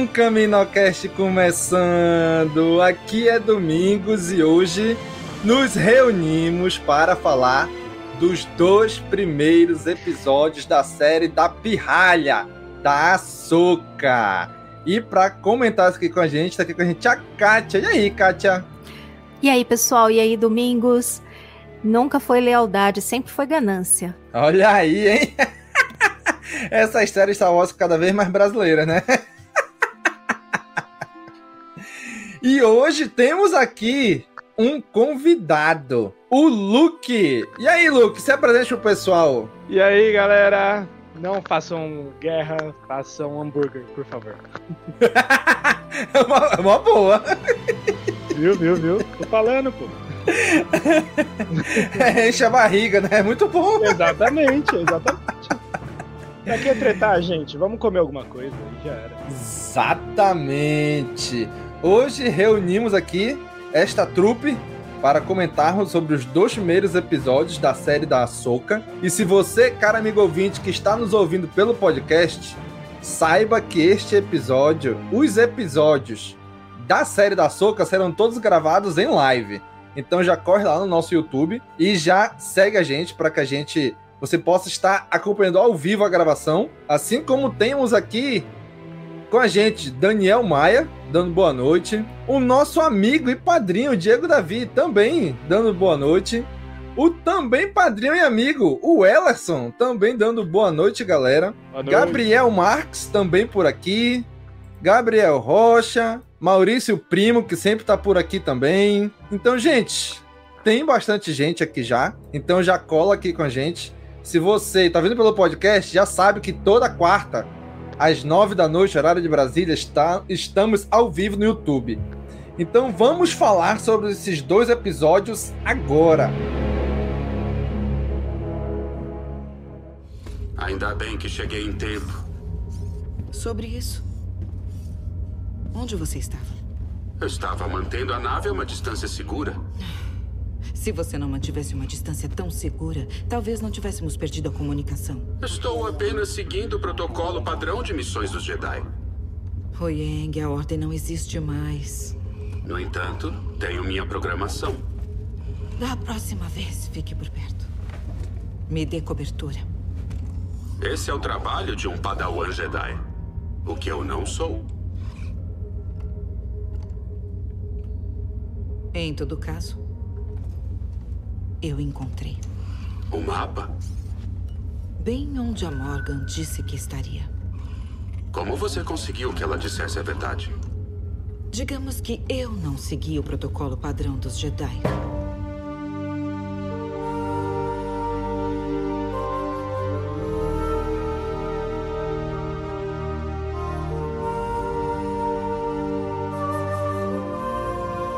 um Caminocast começando. Aqui é Domingos e hoje nos reunimos para falar dos dois primeiros episódios da série da Pirralha, da Açúcar. E para comentar isso aqui com a gente, tá aqui com a gente a Kátia. E aí, Kátia? E aí, pessoal? E aí, Domingos? Nunca foi lealdade, sempre foi ganância. Olha aí, hein? Essa história Star Wars cada vez mais brasileira, né? E hoje temos aqui um convidado, o Luke. E aí, Luke, se apresente pro pessoal. E aí, galera? Não façam guerra, façam hambúrguer, por favor. é, uma, é uma boa. Viu, viu, viu? Tô falando, pô. É, enche a barriga, né? É muito bom. Exatamente, exatamente. Pra que tretar, gente? Vamos comer alguma coisa, já era. Exatamente. Hoje reunimos aqui esta trupe para comentarmos sobre os dois primeiros episódios da série da Ahsoka. E se você, cara amigo ouvinte, que está nos ouvindo pelo podcast, saiba que este episódio, os episódios da série da Ahsoka serão todos gravados em live. Então já corre lá no nosso YouTube e já segue a gente para que a gente você possa estar acompanhando ao vivo a gravação, assim como temos aqui com a gente Daniel Maia dando boa noite, o nosso amigo e padrinho Diego Davi também dando boa noite, o também padrinho e amigo o Ellerson também dando boa noite, galera. Boa noite. Gabriel Marques também por aqui, Gabriel Rocha, Maurício Primo, que sempre tá por aqui também. Então, gente, tem bastante gente aqui já. Então já cola aqui com a gente. Se você tá vindo pelo podcast, já sabe que toda quarta, às nove da noite, horário de Brasília, está, estamos ao vivo no YouTube. Então vamos falar sobre esses dois episódios agora. Ainda bem que cheguei em tempo. Sobre isso. Onde você estava? Eu estava mantendo a nave a uma distância segura. Se você não mantivesse uma distância tão segura, talvez não tivéssemos perdido a comunicação. Estou apenas seguindo o protocolo padrão de missões dos Jedi. Oyeng, a ordem não existe mais. No entanto, tenho minha programação. Da próxima vez, fique por perto. Me dê cobertura. Esse é o trabalho de um Padawan Jedi. O que eu não sou. Em todo caso, eu encontrei. O mapa? Bem onde a Morgan disse que estaria. Como você conseguiu que ela dissesse a verdade? Digamos que eu não segui o protocolo padrão dos Jedi.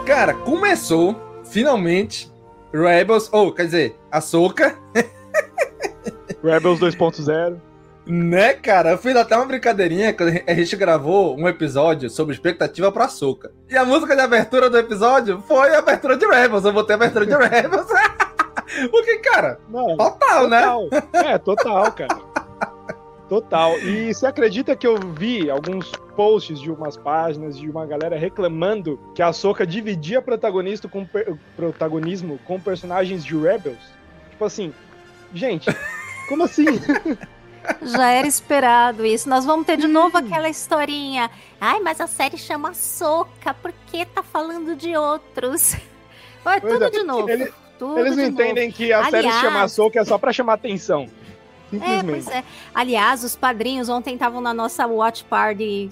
Cara, começou finalmente Rebels, ou quer dizer, Ahsoka. Rebels 2.0. Né, cara? Eu fiz até uma brincadeirinha quando a gente gravou um episódio sobre expectativa pra Soca. E a música de abertura do episódio foi a abertura de Rebels. Eu botei a abertura de Rebels. Porque, cara, Não, total, né? total. É, total, cara. Total. E você acredita que eu vi alguns posts de umas páginas de uma galera reclamando que a Soca dividia protagonista com per- protagonismo com personagens de Rebels? Tipo assim, gente, como assim? Já era esperado isso. Nós vamos ter de novo aquela historinha. Ai, mas a série chama Soca, por que tá falando de outros? Pois tudo é, de novo. ele- tudo Eles não de novo. entendem que a série se chama Aliás- Soca é só pra chamar atenção. É, Simplesmente. pois é. Aliás, os padrinhos ontem estavam na nossa watch party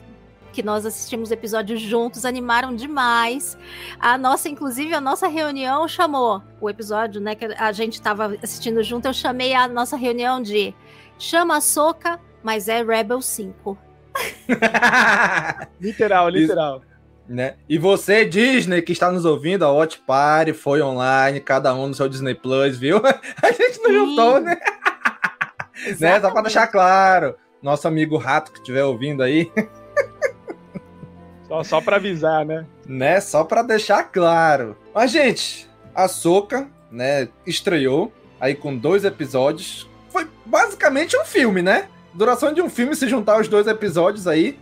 que nós assistimos episódios juntos, animaram demais. A nossa, inclusive, a nossa reunião chamou o episódio, né, que a gente estava assistindo junto, eu chamei a nossa reunião de chama a Soca, mas é Rebel 5. Literal, literal. né? E você, Disney, que está nos ouvindo, a Watch Party foi online, cada um no seu Disney Plus, viu? A gente não Sim. juntou, né? né? Só pra deixar claro. Nosso amigo Rato que estiver ouvindo aí, Só, só pra avisar, né? né? Só pra deixar claro. Mas, gente, a Soca, né, estreou aí com dois episódios. Foi basicamente um filme, né? Duração de um filme se juntar os dois episódios aí.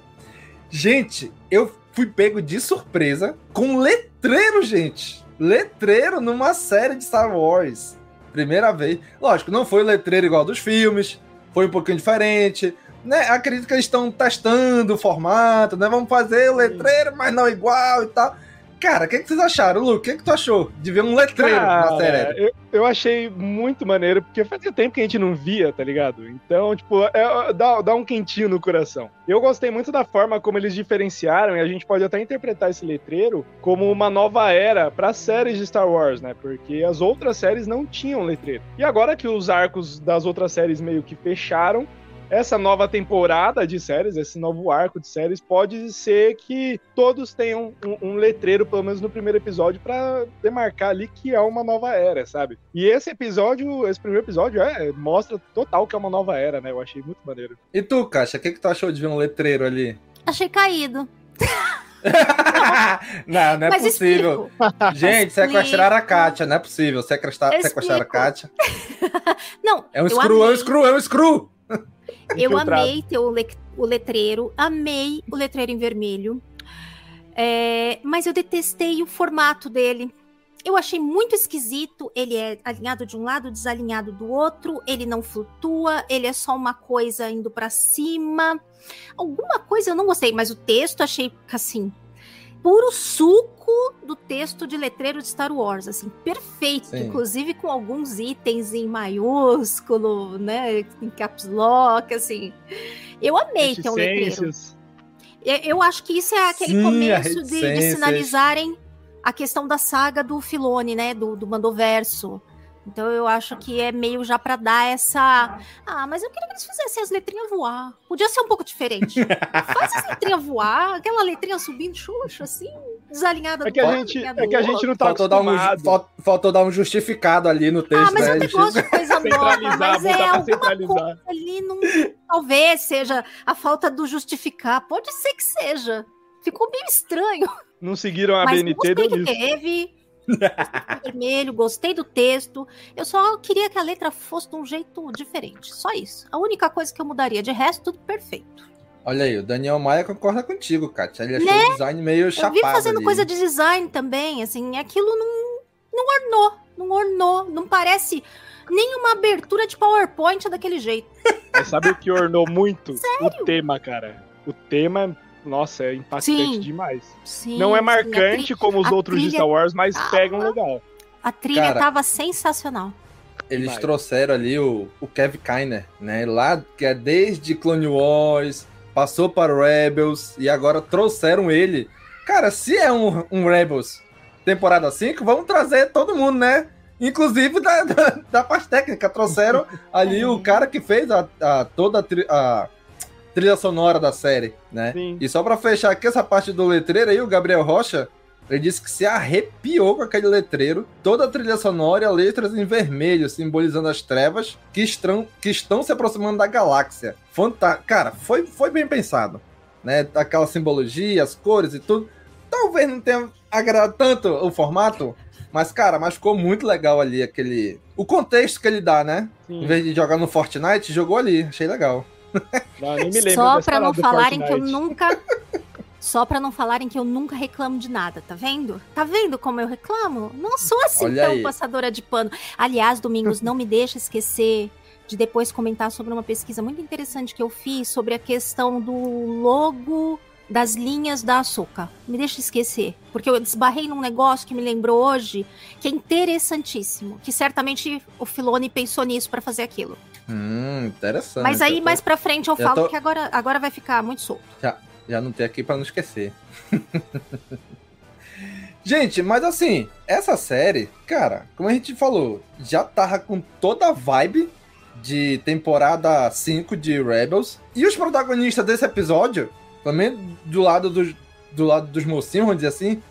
Gente, eu fui pego de surpresa com letreiro, gente. Letreiro numa série de Star Wars. Primeira vez. Lógico, não foi letreiro igual dos filmes. Foi um pouquinho diferente. Né? Acredito que eles estão testando o formato, né? Vamos fazer o letreiro, mas não igual e tal. Cara, o que, que vocês acharam, Lu? O que, que tu achou de ver um letreiro Cara, na série? eu, eu achei muito maneiro, porque fazia tempo que a gente não via, tá ligado? Então, tipo, é- dá, dá um quentinho no coração. Eu gostei muito da forma como eles diferenciaram, e a gente pode até interpretar esse letreiro como uma nova era para séries de Star Wars, né? Porque as outras séries não tinham letreiro. E agora que os arcos das outras séries meio que fecharam, essa nova temporada de séries, esse novo arco de séries, pode ser que todos tenham um, um letreiro, pelo menos no primeiro episódio, pra demarcar ali que é uma nova era, sabe? E esse episódio, esse primeiro episódio, é, mostra total que é uma nova era, né? Eu achei muito maneiro. E tu, Caixa, o que, que tu achou de ver um letreiro ali? Achei caído. não, não é Mas possível. Gente, sequestraram a Kátia, não é possível. Sequestrar, sequestraram a explico. Kátia. Não, É um eu screw, é um screw, é um screw. Eu amei ter o, le- o letreiro, amei o letreiro em vermelho, É, mas eu detestei o formato dele. Eu achei muito esquisito. Ele é alinhado de um lado, desalinhado do outro. Ele não flutua. Ele é só uma coisa indo pra cima. Alguma coisa eu não gostei, mas o texto achei assim puro suco do texto de letreiro de Star Wars, assim, perfeito, Sim. inclusive com alguns itens em maiúsculo, né, em caps lock, assim. Eu amei ter um letreiro. Eu- acho que isso é aquele Sim, começo de, de sinalizarem a questão da saga do Filone, né, do, do Mandoverso. Então eu acho que é meio já pra dar essa. Ah, mas eu queria que eles fizessem as letrinhas voar. Podia ser um pouco diferente. Faz as letrinhas voar, aquela letrinha subindo xoxa, assim, desalinhada É que a do lado, gente, é que a gente não tá Faltou dar, um, acostumado. fal- faltou dar um justificado ali no texto, Ah, mas né? eu Gente? gosto de coisa nova, mas é alguma centralizar. coisa ali, não, talvez seja a falta do justificar. Pode ser que seja. Ficou meio estranho. Não seguiram a mas BNT, deu que nisso. teve. Gostei do vermelho, gostei do texto. Eu só queria que a letra fosse de um jeito diferente. Só isso. A única coisa que eu mudaria. De resto, tudo perfeito. Olha aí, o Daniel Maia concorda contigo, Kátia. Ele achou Né? o design meio Eu chapado vi fazendo ali. coisa de design também, assim, aquilo não, não ornou, não ornou, não parece nenhuma abertura de PowerPoint daquele jeito. Mas sabe o que ornou muito? Sério? O tema, cara. O tema, nossa, é impactante Sim. demais. Sim, Não é marcante tri- como os a outros de trilha- Star Wars, mas Ah, pegam legal. A trilha Cara, tava sensacional. Eles Vai. trouxeram ali o, o Kev Kiner, né? Lá que é desde Clone Wars, passou para o Rebels e agora trouxeram ele. Cara, se é um, um Rebels temporada 5, vamos trazer todo mundo, né? Inclusive da, da, da parte técnica. Trouxeram ali o cara que fez a, a- toda a, a trilha sonora da série, né? Sim. E só pra fechar aqui essa parte do letreiro aí, o Gabriel Rocha Ele disse que se arrepiou com aquele letreiro, toda a trilha sonora letras em vermelho, simbolizando as trevas que estão, que estão se aproximando da galáxia. Fanta Cara, foi, foi bem pensado. Né? Aquela simbologia, as cores e tudo. Talvez não tenha agradado tanto o formato, mas, cara, mas ficou muito legal ali aquele. O contexto que ele dá, né? Sim. Em vez de jogar no Fortnite, jogou ali. Achei legal. Não, nem me lembro Só pra não falarem que eu nunca só para não falarem que eu nunca reclamo de nada, tá vendo? Tá vendo como eu reclamo? Não sou assim Olha tão aí. passadora de pano. Aliás, Domingos, não me deixa esquecer de depois comentar sobre uma pesquisa muito interessante que eu fiz sobre a questão do logo das linhas da açúcar. Me deixa esquecer, porque eu desbarrei num negócio que me lembrou hoje, que é interessantíssimo, que certamente o Filone pensou nisso para fazer aquilo. Hum, interessante. Mas aí tô... mais para frente eu falo tô... que agora, agora vai ficar muito solto. Já, já não tem aqui para não esquecer. gente, mas assim, essa série, cara, como a gente falou, já tava com toda a vibe de temporada 5 de Rebels. E os protagonistas desse episódio, também do lado dos, do lado dos mocinhos, vamos dizer assim,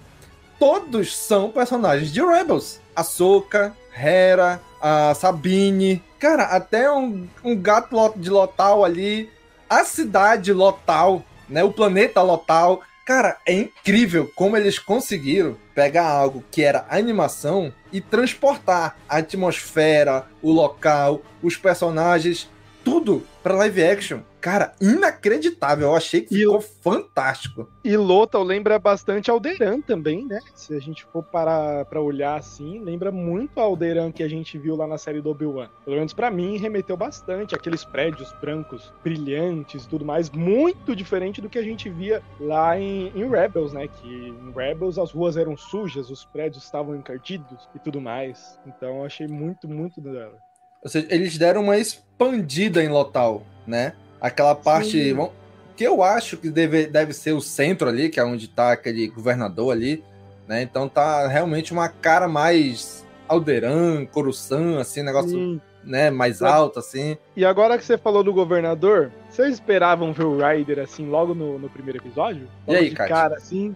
todos são personagens de Rebels. A Soka, Hera, a Sabine, cara, até um, um gato de Lotal ali, a cidade Lotal né? O planeta Lotal. Cara, é incrível como eles conseguiram pegar algo que era animação e transportar a atmosfera, o local, os personagens, tudo para live action. Cara, inacreditável. Eu achei que e ficou fantástico. E Lothal lembra bastante Alderan também, né? Se a gente for parar pra olhar assim, lembra muito Alderan que a gente viu lá na série do Obi-Wan. Pelo menos pra mim, remeteu bastante. Aqueles prédios brancos, brilhantes tudo mais. Muito diferente do que a gente via lá em, em Rebels, né? Que em Rebels as ruas eram sujas, os prédios estavam encardidos e tudo mais. Então eu achei muito, muito da hora. Ou seja, eles deram uma expandida em Lotal, né? Aquela parte bom, que eu acho que deve, deve ser o centro ali, que é onde tá aquele governador ali, né? Então tá realmente uma cara mais Alderan, Coruscant, assim, negócio Sim. né, mais alto, assim. E agora que você falou do governador, vocês esperavam ver o Ryder assim logo no, no primeiro episódio? Logo e aí, cara, assim?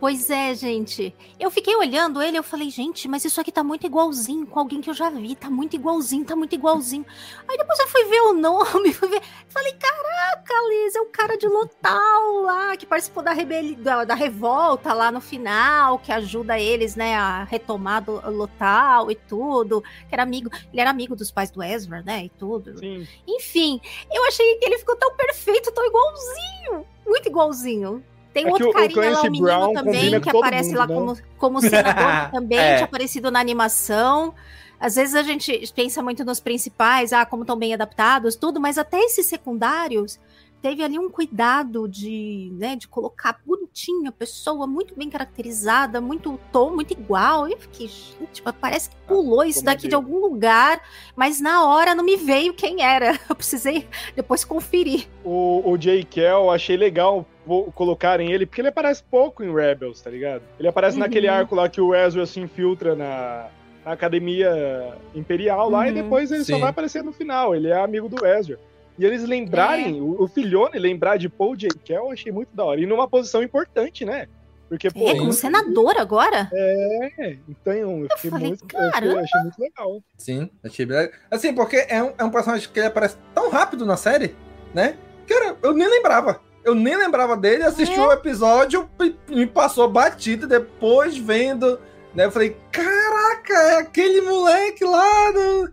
Pois é, gente. Eu fiquei olhando ele, eu falei, gente, mas isso aqui tá muito igualzinho com alguém que eu já vi, tá muito igualzinho, tá muito igualzinho. Aí depois eu fui ver o nome, fui ver, falei, caraca, Liz, é o cara de Lotal lá, que participou da, rebeli da, da, revolta lá no final, que ajuda eles, né, a retomar do Lotal e tudo, que era amigo, ele era amigo dos pais do Ezra, né, e tudo. Sim. Enfim, eu achei que ele ficou tão perfeito, tão igualzinho, muito igualzinho. Tem é outro carinha lá, um menino Brown também, que aparece mundo, lá né? como, como senador, também é. tinha aparecido na animação. Às vezes a gente pensa muito nos principais, ah, como estão bem adaptados, tudo, mas até esses secundários teve ali um cuidado de, né, de colocar bonitinho a pessoa, muito bem caracterizada, muito tom, muito igual. Eu fiquei, gente, parece que pulou isso daqui de algum lugar, mas na hora não me veio quem era. Eu precisei depois conferir. O, o J. Kell, achei legal colocarem ele, porque ele aparece pouco em Rebels, tá ligado? Ele aparece uhum. naquele arco lá que o Ezra se infiltra na, na academia imperial lá uhum. e depois ele Sim. só vai aparecer no final. Ele é amigo do Ezra. E eles lembrarem, é. o, o Filhone lembrar de Paul J. Kell, eu achei muito da hora. E numa posição importante, né? Porque, pô, é, como senador agora? É, então eu, eu fiquei falei, muito. Eu achei muito legal. Sim, achei bem legal. Assim, porque é um, é um personagem que ele aparece tão rápido na série, né? Cara, eu nem lembrava. Eu nem lembrava dele, assisti o é. um episódio e me passou batida, depois vendo, né? Eu falei, caraca, é aquele moleque lá do,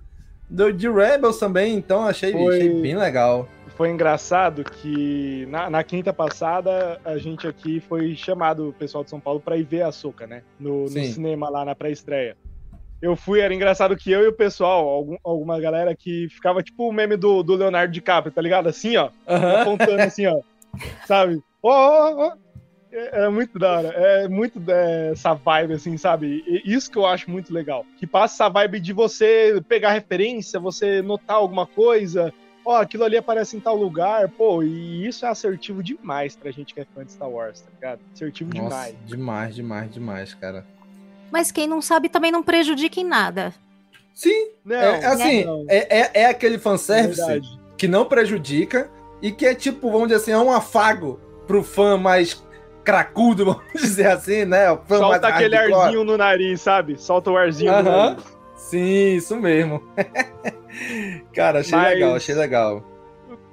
do de Rebels também, então achei, foi, achei bem legal. Foi engraçado que na, na, quinta passada a gente aqui foi chamado, o pessoal de São Paulo, para ir ver a Soca, né? No, no cinema lá na pré-estreia eu fui, era engraçado que eu e o pessoal, algum, alguma galera que ficava tipo o meme do, do Leonardo DiCaprio, tá ligado? Assim, ó, uhum. apontando assim, ó sabe? Oh, oh, oh. É, é, muito da hora. É muito é, essa vibe, assim, sabe? E isso que eu acho muito legal. Que passa essa vibe de você pegar referência, você notar alguma coisa. Ó, oh, aquilo ali aparece em tal lugar, pô, e isso é assertivo demais pra gente que é fã de Star Wars, tá ligado? Assertivo Nossa, demais. Demais, demais, demais, cara. Mas quem não sabe também não prejudica em nada. Sim, não, é, assim, não. É, é, é, aquele fanservice é que não prejudica, e que é tipo, vamos dizer assim, é um afago pro fã mais cracudo, vamos dizer assim, né? O fã mais Solta aquele hardcore. arzinho no nariz, sabe? Solta o arzinho no nariz. Sim, isso mesmo. Cara, achei Mas- legal, achei legal.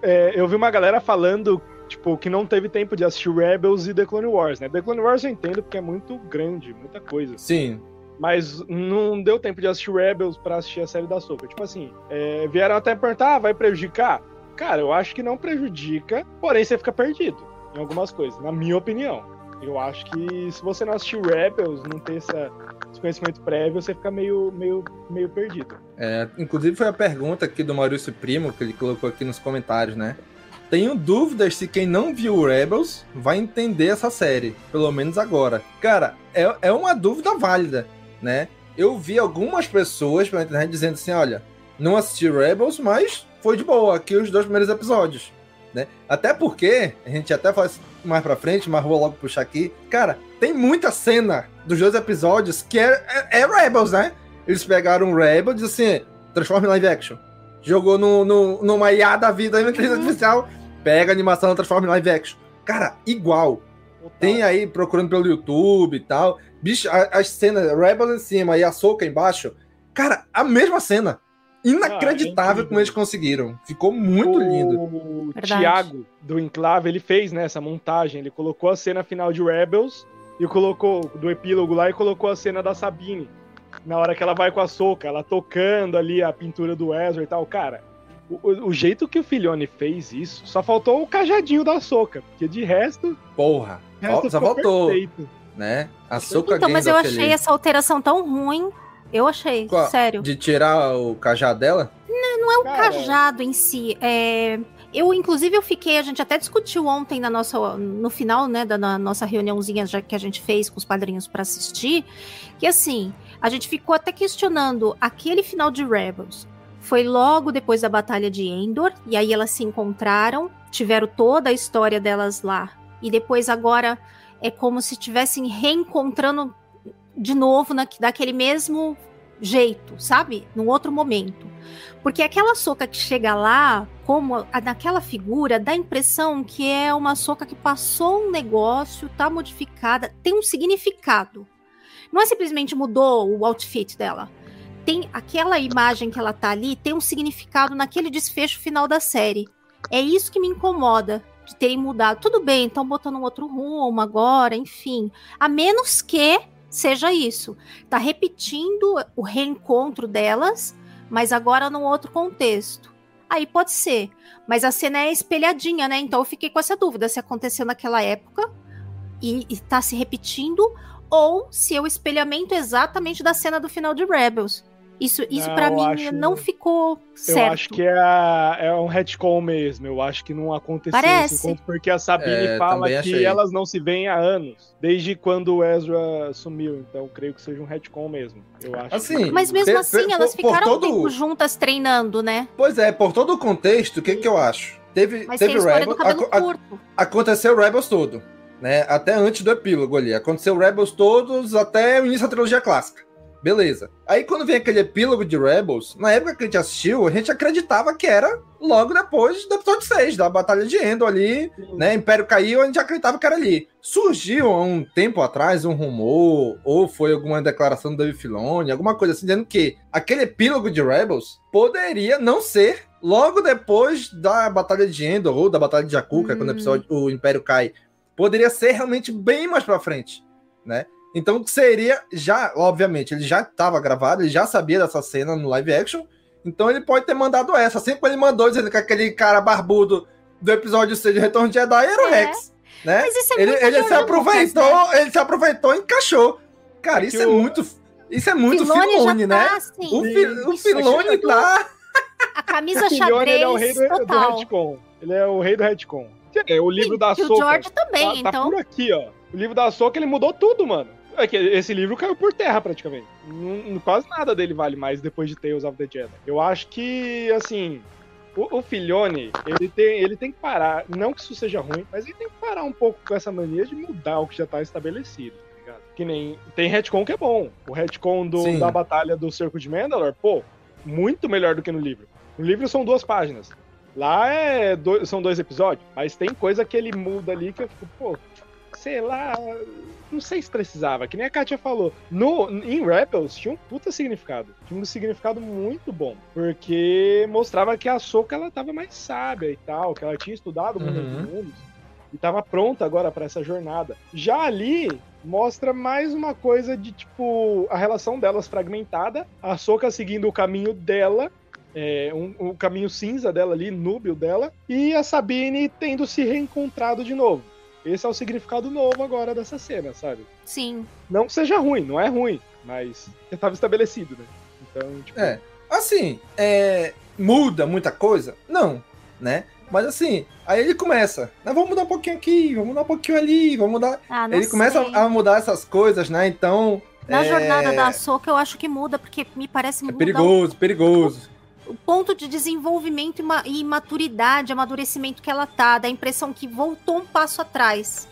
É, eu vi uma galera falando, tipo, que não teve tempo de assistir Rebels e The Clone Wars, né? The Clone Wars eu entendo porque é muito grande, muita coisa. Sim. Mas não deu tempo de assistir Rebels pra assistir a série da Soca. Tipo assim, é, vieram até perguntar, ah, vai prejudicar? Cara, eu acho que não prejudica, porém você fica perdido em algumas coisas, na minha opinião. Eu acho que se você não assistiu Rebels, não ter essa, esse conhecimento prévio, você fica meio, meio, meio perdido. É, inclusive foi a pergunta aqui do Maurício Primo, que ele colocou aqui nos comentários, né? Tenho dúvidas se quem não viu Rebels vai entender essa série, pelo menos agora. Cara, é, é uma dúvida válida, né? Eu vi algumas pessoas pela internet dizendo assim: olha, não assisti Rebels, mas foi de boa aqui os dois primeiros episódios, né? Até porque, a gente até isso mais pra frente, mas vou logo puxar aqui. Cara, tem muita cena dos dois episódios que é, é, é Rebels, né? Eles pegaram o Rebels e assim, transforma em live action. Jogou no, no, numa IA da vida aí, uma inteligência artificial, pega a animação, transforma em live action. Cara, igual. Tem aí procurando pelo YouTube e tal. Bicho, as cenas, Rebels em cima e a Soca embaixo. Cara, a mesma cena. Inacreditável como eles conseguiram. Ficou muito lindo. O. Thiago, do Enclave, ele fez né, essa montagem. Ele colocou a cena final de Rebels e colocou do epílogo lá e colocou a cena da Sabine. Na hora que ela vai com a soca, ela tocando ali a pintura do Ezra e tal. Cara, o, o- o jeito que o Filhone fez isso, só faltou o cajadinho da soca. Porque de resto. Porra, o resto só faltou. perfeito. Né? A Soca Então, mas eu achei essa alteração tão ruim. Eu achei, Qual? sério. De tirar o cajado dela? Não, não é o cajado em si. É... Eu, inclusive, eu fiquei, a gente até discutiu ontem na nossa, no final, né, da na nossa reuniãozinha já que a gente fez com os padrinhos pra assistir, que assim, a gente ficou até questionando aquele final de Rebels. Foi logo depois da batalha de Endor, e aí elas se encontraram, tiveram toda a história delas lá. E depois agora é como se estivessem reencontrando de novo na, daquele mesmo jeito, sabe? Num outro momento. Porque aquela soca que chega lá, como a, naquela figura, dá a impressão que é uma soca que passou um negócio, tá modificada, tem um significado. Não é simplesmente mudou o outfit dela. Tem aquela imagem que ela tá ali, tem um significado naquele desfecho final da série. É isso que me incomoda de terem mudado. Tudo bem, estão botando um outro rumo agora, enfim. A menos que seja isso. Tá repetindo o reencontro delas, mas agora num outro contexto. Aí pode ser. Mas a cena é espelhadinha, né? Então eu fiquei com essa dúvida se aconteceu naquela época e, e tá se repetindo, ou se é o espelhamento exatamente da cena do final de Rebels. Isso, isso para mim acho- não ficou certo. Eu acho que é, a- é um retcon mesmo. Eu acho que não aconteceu Parece. esse encontro, porque a Sabine É, fala que achei. elas não se veem há anos, desde quando o Ezra sumiu. Então creio que seja um retcon mesmo. Eu acho. Assim, Mas mesmo assim, elas por- por ficaram um todo- tempo juntas treinando, né? Pois é, por todo o contexto, o que, que eu acho? Teve, Mas teve tem a história do Rebels, a- curto. aconteceu o Rebels todo, né? Até antes do epílogo ali. Aconteceu o Rebels todos até o início da trilogia clássica. Beleza. Aí quando vem aquele epílogo de Rebels, na época que a gente assistiu, a gente acreditava que era logo depois do episódio 6, da Batalha de Endor ali, né? Império caiu, a gente acreditava que era ali. Surgiu há um tempo atrás um rumor, ou foi alguma declaração do David Filoni, alguma coisa assim, dizendo que aquele epílogo de Rebels poderia não ser logo depois da Batalha de Endor, ou da Batalha de Jakku, é quando o, episódio, o Império cai. Poderia ser realmente bem mais pra frente, né? Então seria já, obviamente, ele já estava gravado, ele já sabia dessa cena no live action, então ele pode ter mandado essa. Assim como ele mandou dizendo que aquele cara barbudo do episódio 6 de Retorno de Jedi era o É. Rex, né? Mas isso é ele, muito ele se aproveitou, Lucas, né? ele se aproveitou e encaixou. Cara, É isso é o- muito isso é muito Filoni já Filone, né? tá, assim, O, Fi- o Filone tá A camisa O Filhone, ele é o rei xadrez do, do total. retcon. Ele é o rei do retcon. É, o livro E- da e o Soca. George também, tá, tá então. por aqui, ó. O livro da Soca, ele mudou tudo, mano. É que esse livro caiu por terra, praticamente. Não- quase nada dele vale mais depois de Tales of the Jedi. Eu acho que, assim, o, o Filhone, ele tem, ele tem que parar. Não que isso seja ruim, mas ele tem que parar um pouco com essa mania de mudar o que já tá estabelecido. tá ligado? Que nem. Tem retcon que é bom. O retcon do, Sim. da batalha do Cerco de Mandalor, pô, muito melhor do que no livro. No livro são duas páginas. Lá é do- são dois episódios, mas tem coisa que ele muda ali que eu fico, pô, sei lá, não sei se precisava, que nem a Katia falou. No, em Rebels tinha um puta significado. Tinha um significado muito bom. Porque mostrava que a Soka ela tava mais sábia e tal, que ela tinha estudado Uhum. mundos. E tava pronta agora para essa jornada. Já ali mostra mais uma coisa de tipo a relação delas fragmentada, a Soka seguindo o caminho dela, é, um, o caminho cinza dela ali, núbio dela, e a Sabine tendo se reencontrado de novo. Esse é o significado novo agora dessa cena, sabe? Sim. Não que seja ruim, não é ruim, mas já estava estabelecido, né? Então, tipo, É. Assim, é, muda muita coisa? Não, né? Mas assim, aí ele começa, né? Vamos mudar um pouquinho aqui, vamos mudar um pouquinho ali, vamos mudar. Ah, não ele começa sei. a mudar essas coisas, né? Então. Na é, jornada da Soca, eu acho que muda, porque me parece É perigoso, perigoso. O, ponto de desenvolvimento e, ma- maturidade, amadurecimento que ela tá. Dá a impressão que voltou um passo atrás.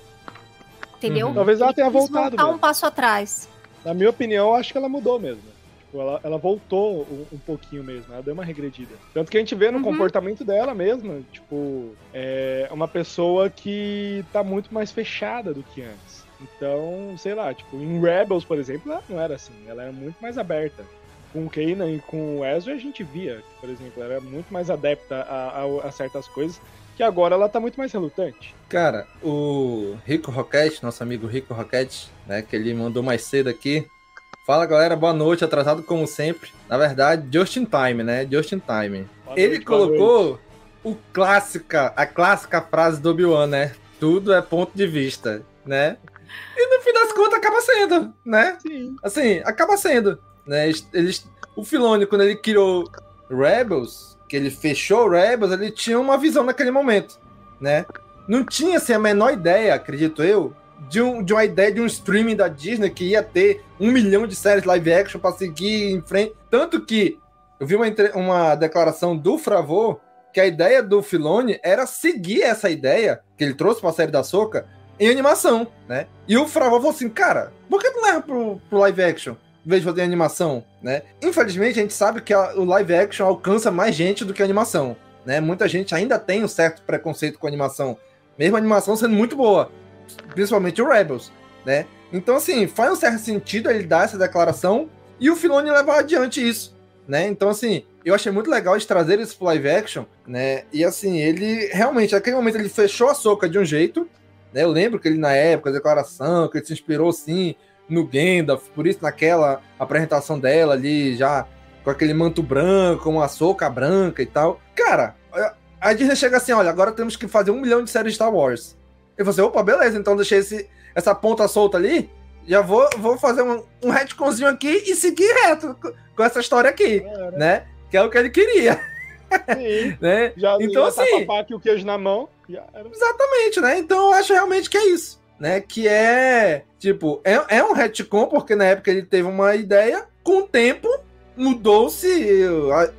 Entendeu? Uhum. Talvez ela tenha voltado voltar mesmo. um passo atrás. na minha opinião, eu acho que ela mudou mesmo. Tipo, ela, ela voltou um, um pouquinho mesmo, ela deu uma regredida. Tanto que a gente vê no Uhum. comportamento dela mesmo, tipo, é uma pessoa que tá muito mais fechada do que antes. Então, sei lá, tipo, em Rebels, por exemplo, ela não era assim, ela era muito mais aberta. Com o Kanan e com o Ezra a gente via, por exemplo, ela era muito mais adepta a, a- a certas coisas, que agora ela tá muito mais relutante. Cara, o Rico Roquette, nosso amigo Rico Roquette, né? Que ele mandou mais cedo aqui. Fala galera, boa noite, atrasado como sempre. Na verdade, just in time, né? Just in time. Boa ele noite, colocou o clássica, a clássica frase do Obi-Wan, né? Tudo é ponto de vista, né? E no fim das contas acaba sendo, né? Sim. Assim, acaba sendo, né? Eles, o Filoni, quando ele criou Rebels, que ele fechou Rebels, ele tinha uma visão naquele momento, né? Não tinha assim, a menor ideia, acredito eu, de, um, de uma ideia de um streaming da Disney que ia ter um milhão de séries live action para seguir em frente. Tanto que eu vi uma, uma declaração do Fravô que a ideia do Filoni era seguir essa ideia que ele trouxe para a série da Soca em animação, né? E o Fravô falou assim, cara, por que não leva pro, pro live action? De fazer animação, né? Infelizmente, a gente sabe que a- o live action alcança mais gente do que a animação, né? Muita gente ainda tem um certo preconceito com a animação, mesmo a animação sendo muito boa, principalmente o Rebels, né? Então, assim, faz um certo sentido ele dar essa declaração e o Filoni levar adiante isso, né? Então, assim, eu achei muito legal de trazer isso pro live action, né? E, assim, ele realmente, naquele momento, ele fechou a soca de um jeito, né? Eu lembro que ele, na época, a declaração, que ele se inspirou, sim, no Gandalf, por isso naquela apresentação dela ali, já com aquele manto branco, uma soca branca e tal. Cara, a- Disney chega assim, olha, agora temos que fazer um milhão de séries de Star Wars. E você, opa, beleza, então deixei esse, essa ponta solta ali, já vou, vou fazer um, um retconzinho aqui e seguir reto com, essa história aqui, né? Que é o que ele queria, Sim. né? Já, Então, já tá assim- com a faca e o queijo na mão. Exatamente, né? Então eu acho realmente que é isso, né? Que é, tipo, é, é um retcon, porque na época ele teve uma ideia, com o tempo mudou-se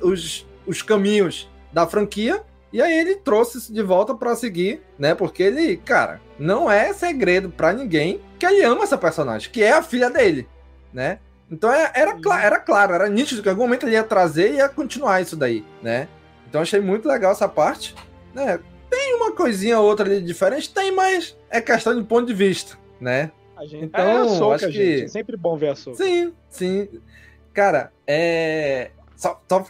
os, os caminhos da franquia, e aí ele trouxe isso de volta pra seguir, né? Porque ele, cara, não é segredo pra ninguém que ele ama essa personagem, que é a filha dele, né? Então é- era, cla- era claro, era nítido que em algum momento ele ia trazer e ia continuar isso daí, né? Então achei muito legal essa parte, né? Tem uma coisinha ou outra ali diferente, tem, mas é questão de ponto de vista, né? A gente, Então, é a soca, acho que- gente. É sempre bom ver a soca. Sim, sim. Cara, é. Só, só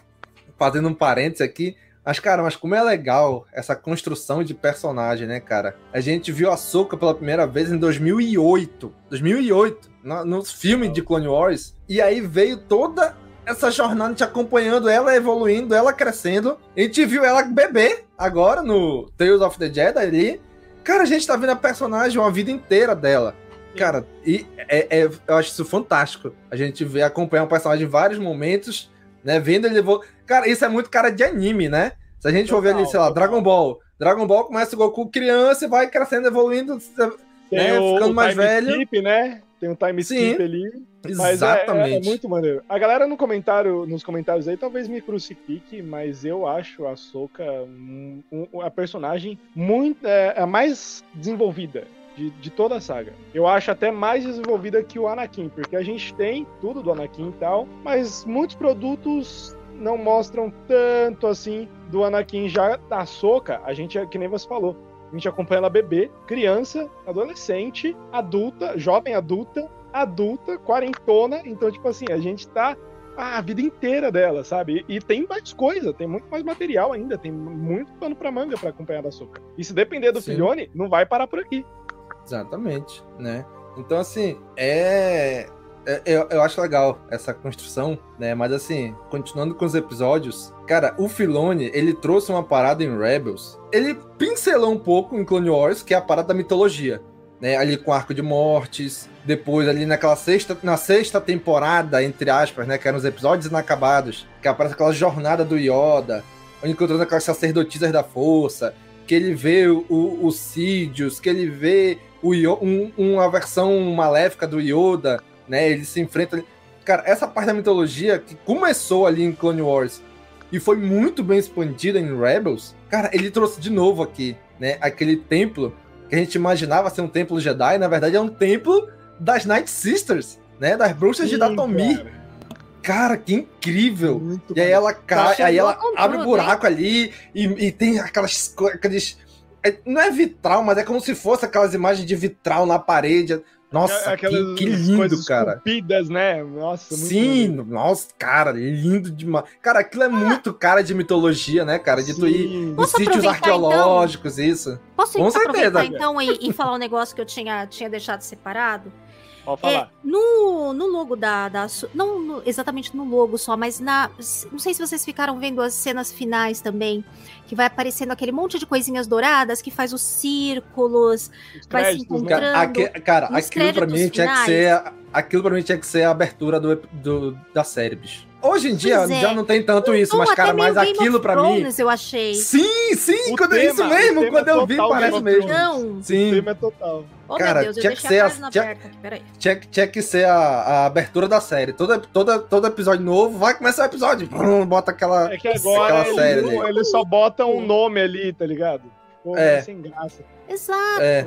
fazendo um parênteses aqui. Mas, cara, mas como é legal essa construção de personagem, né, cara? A gente viu a Soca pela primeira vez em 2008. 2008, no, no filme de Clone Wars. E aí veio toda essa jornada te acompanhando, ela evoluindo, ela crescendo. A gente viu ela bebê agora no Tales of the Jedi ali. Cara, a gente tá vendo a personagem uma vida inteira dela. Cara, e é, é- eu acho isso fantástico. A gente vê, acompanhar um personagem em vários momentos, né? Vendo ele evoluir. Cara, isso é muito cara de anime, né? Se a gente for ver ali, sei lá, Dragon Ball. Dragon Ball começa o Goku criança e vai crescendo, evoluindo, Tem né? ficando mais velho. skip, né? Tem um time Sim. skip ali. Mas é- É, é Exatamente. muito maneiro. A galera no comentário, nos comentários aí talvez me crucifique, mas eu acho a Soca um, um- a personagem muito é, a mais desenvolvida de, de toda a saga. Eu acho até mais desenvolvida que o Anakin, porque a gente tem tudo do Anakin e tal, mas muitos produtos não mostram tanto assim do Anakin já da Soca. A gente, é que nem você falou, a gente acompanha ela bebê, criança, adolescente, adulta, jovem adulta, adulta, quarentona. Então, tipo assim, a gente tá a vida inteira dela, sabe? E, e tem mais coisa, tem muito mais material ainda, tem muito pano pra manga pra acompanhar da Soca. E se depender do Sim. Filhone, não vai parar por aqui. Exatamente, né? Então, assim, é. é- Eu, eu acho legal essa construção, né? Mas assim, continuando com os episódios, cara, o Filone, ele trouxe uma parada em Rebels. Ele pincelou um pouco em Clone Wars, que é a parada da mitologia. Né, ali com Arco de Mortes, depois ali naquela sexta, na sexta temporada, entre aspas, né, que eram os episódios inacabados, que aparece aquela jornada do Yoda, encontrando aquelas sacerdotisas da força, que ele vê o, o, Sidious, que ele vê o um- uma versão maléfica do Yoda, né? Ele se enfrenta. Cara, essa parte da mitologia que começou ali em Clone Wars e foi muito bem expandida em Rebels, cara, ele trouxe de novo aqui, né? Aquele templo que a gente imaginava ser um templo Jedi, na verdade é um templo das Night Sisters, né? Das bruxas de Sim, Datomir. cara. Cara, que incrível! Muito E aí ela cai, Chegou aí ela abre um tudo, buraco ali e, e tem aquelas aqueles. é- não é vitral, mas é como se fosse aquelas imagens de vitral na parede. Nossa, que, Aquelas que lindo, coisas cara. esculpidas, né? Nossa, muito Sim, lindo. nossa, cara, lindo demais. Cara, aquilo é muito cara de mitologia, né, cara? De tu ir Posso sítios aproveitar, arqueológicos, isso. Posso Com aproveitar certeza. então e, e falar um negócio que eu tinha, tinha deixado separado? Pode É, falar. no, no logo da. da não no- exatamente no logo só, mas na. Não sei se vocês ficaram vendo as cenas finais também. Que vai aparecendo aquele monte de coisinhas douradas que faz os círculos. Os vai se créditos, né? encontrar- Cara, aque- cara, aquilo pra mim créditos tinha que finais. ser. a- Aquilo pra mim tinha que ser a abertura do, do- da série, bicho. Hoje em dia é. já não tem tanto isso, mas, cara, mas Game aquilo pra mim. Eu achei. Sim, sim, O quando, isso tema- mesmo, o tema quando é eu vi, parece mesmo. Não. O Sim, tema é total. Oh, Cara, meu Deus, eu tinha que deixei ser a a- página tinha- aberta aqui, peraí. tinha, que- tinha que ser a, a abertura da série. Todo, todo, todo episódio novo, vai começar o episódio, brum, bota aquela. É que agora Aquela eles, série eles só botam um nome ali, tá ligado? Pô, É. sem graça. Exato. É.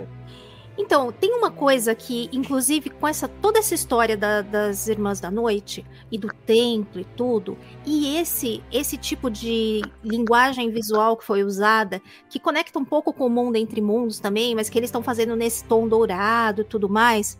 Então, tem uma coisa que, inclusive, com essa toda essa história da- das Irmãs da Noite e do templo e tudo, e esse esse tipo de linguagem visual que foi usada, que conecta um pouco com o mundo entre mundos também, mas que eles estão fazendo nesse tom dourado e tudo mais.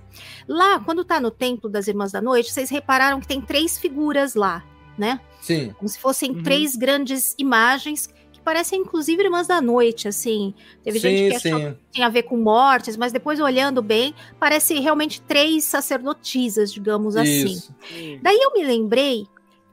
Lá, quando tá no templo das Irmãs da Noite, vocês repararam que tem três figuras lá, né? Sim. Como se fossem Uhum. três grandes imagens parecem inclusive Irmãs da Noite, assim. Teve sim, gente que achou sim. tinha a ver com mortes, mas depois olhando bem, parece realmente três sacerdotisas, digamos assim. Isso. Daí eu me lembrei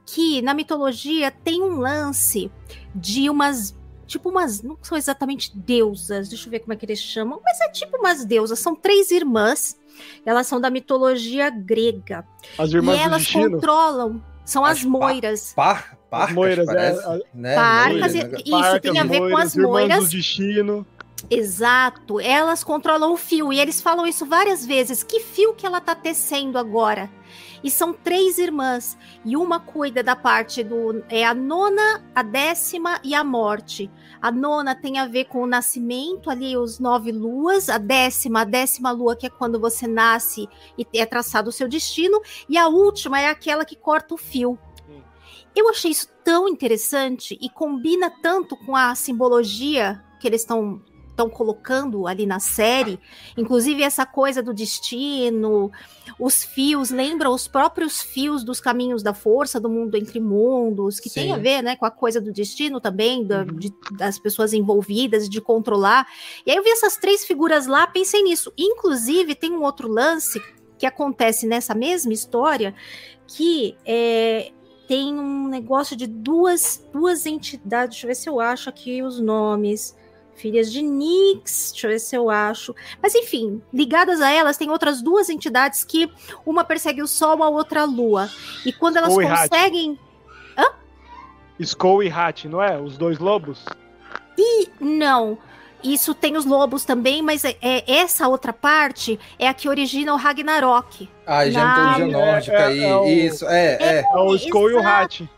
que na mitologia tem um lance de umas. Tipo umas. Não são exatamente deusas, deixa eu ver como é que eles chamam, mas é tipo umas deusas. São três irmãs, elas são da mitologia grega. As irmãs e do elas destino. controlam. São as, As moiras. Par, parcas, moiras, é, parece. a- né? Parcas Moiras, e- né? Isso, Parcas, tem a ver com as irmãs moiras. do destino. Exato, elas controlam o fio e eles falam isso várias vezes. Que fio que ela tá tecendo agora? E são três irmãs e uma cuida da parte do é a nona, a décima e a morte. A nona tem a ver com o nascimento ali os nove luas, a décima, a décima lua que é quando você nasce e é traçado o seu destino e a última é aquela que corta o fio. Eu achei isso tão interessante e combina tanto com a simbologia que eles estão estão colocando ali na série, inclusive essa coisa do destino, os fios, lembram os próprios fios dos caminhos da força, do mundo entre mundos, que tem Sim. a ver, né, com a coisa do destino também, da- Uhum. de- das pessoas envolvidas, de controlar. E aí eu vi essas três figuras lá, pensei nisso. Inclusive, tem um outro lance que acontece nessa mesma história, que é, tem um negócio de duas, duas entidades, deixa eu ver se eu acho aqui os nomes. Filhas de Nix, deixa eu ver se eu acho. Mas enfim, ligadas a elas, tem outras duas entidades que uma persegue o Sol, a outra a Lua. E quando elas Errate. conseguem. Skull e Hat, não é? Os dois lobos? Não. Isso tem os lobos também, mas é, é- essa outra parte é a que origina o Ragnarok. Ah, já mitologia É, nórdica é, aí. é o- Isso, é, é. É o Skull e o. Hat.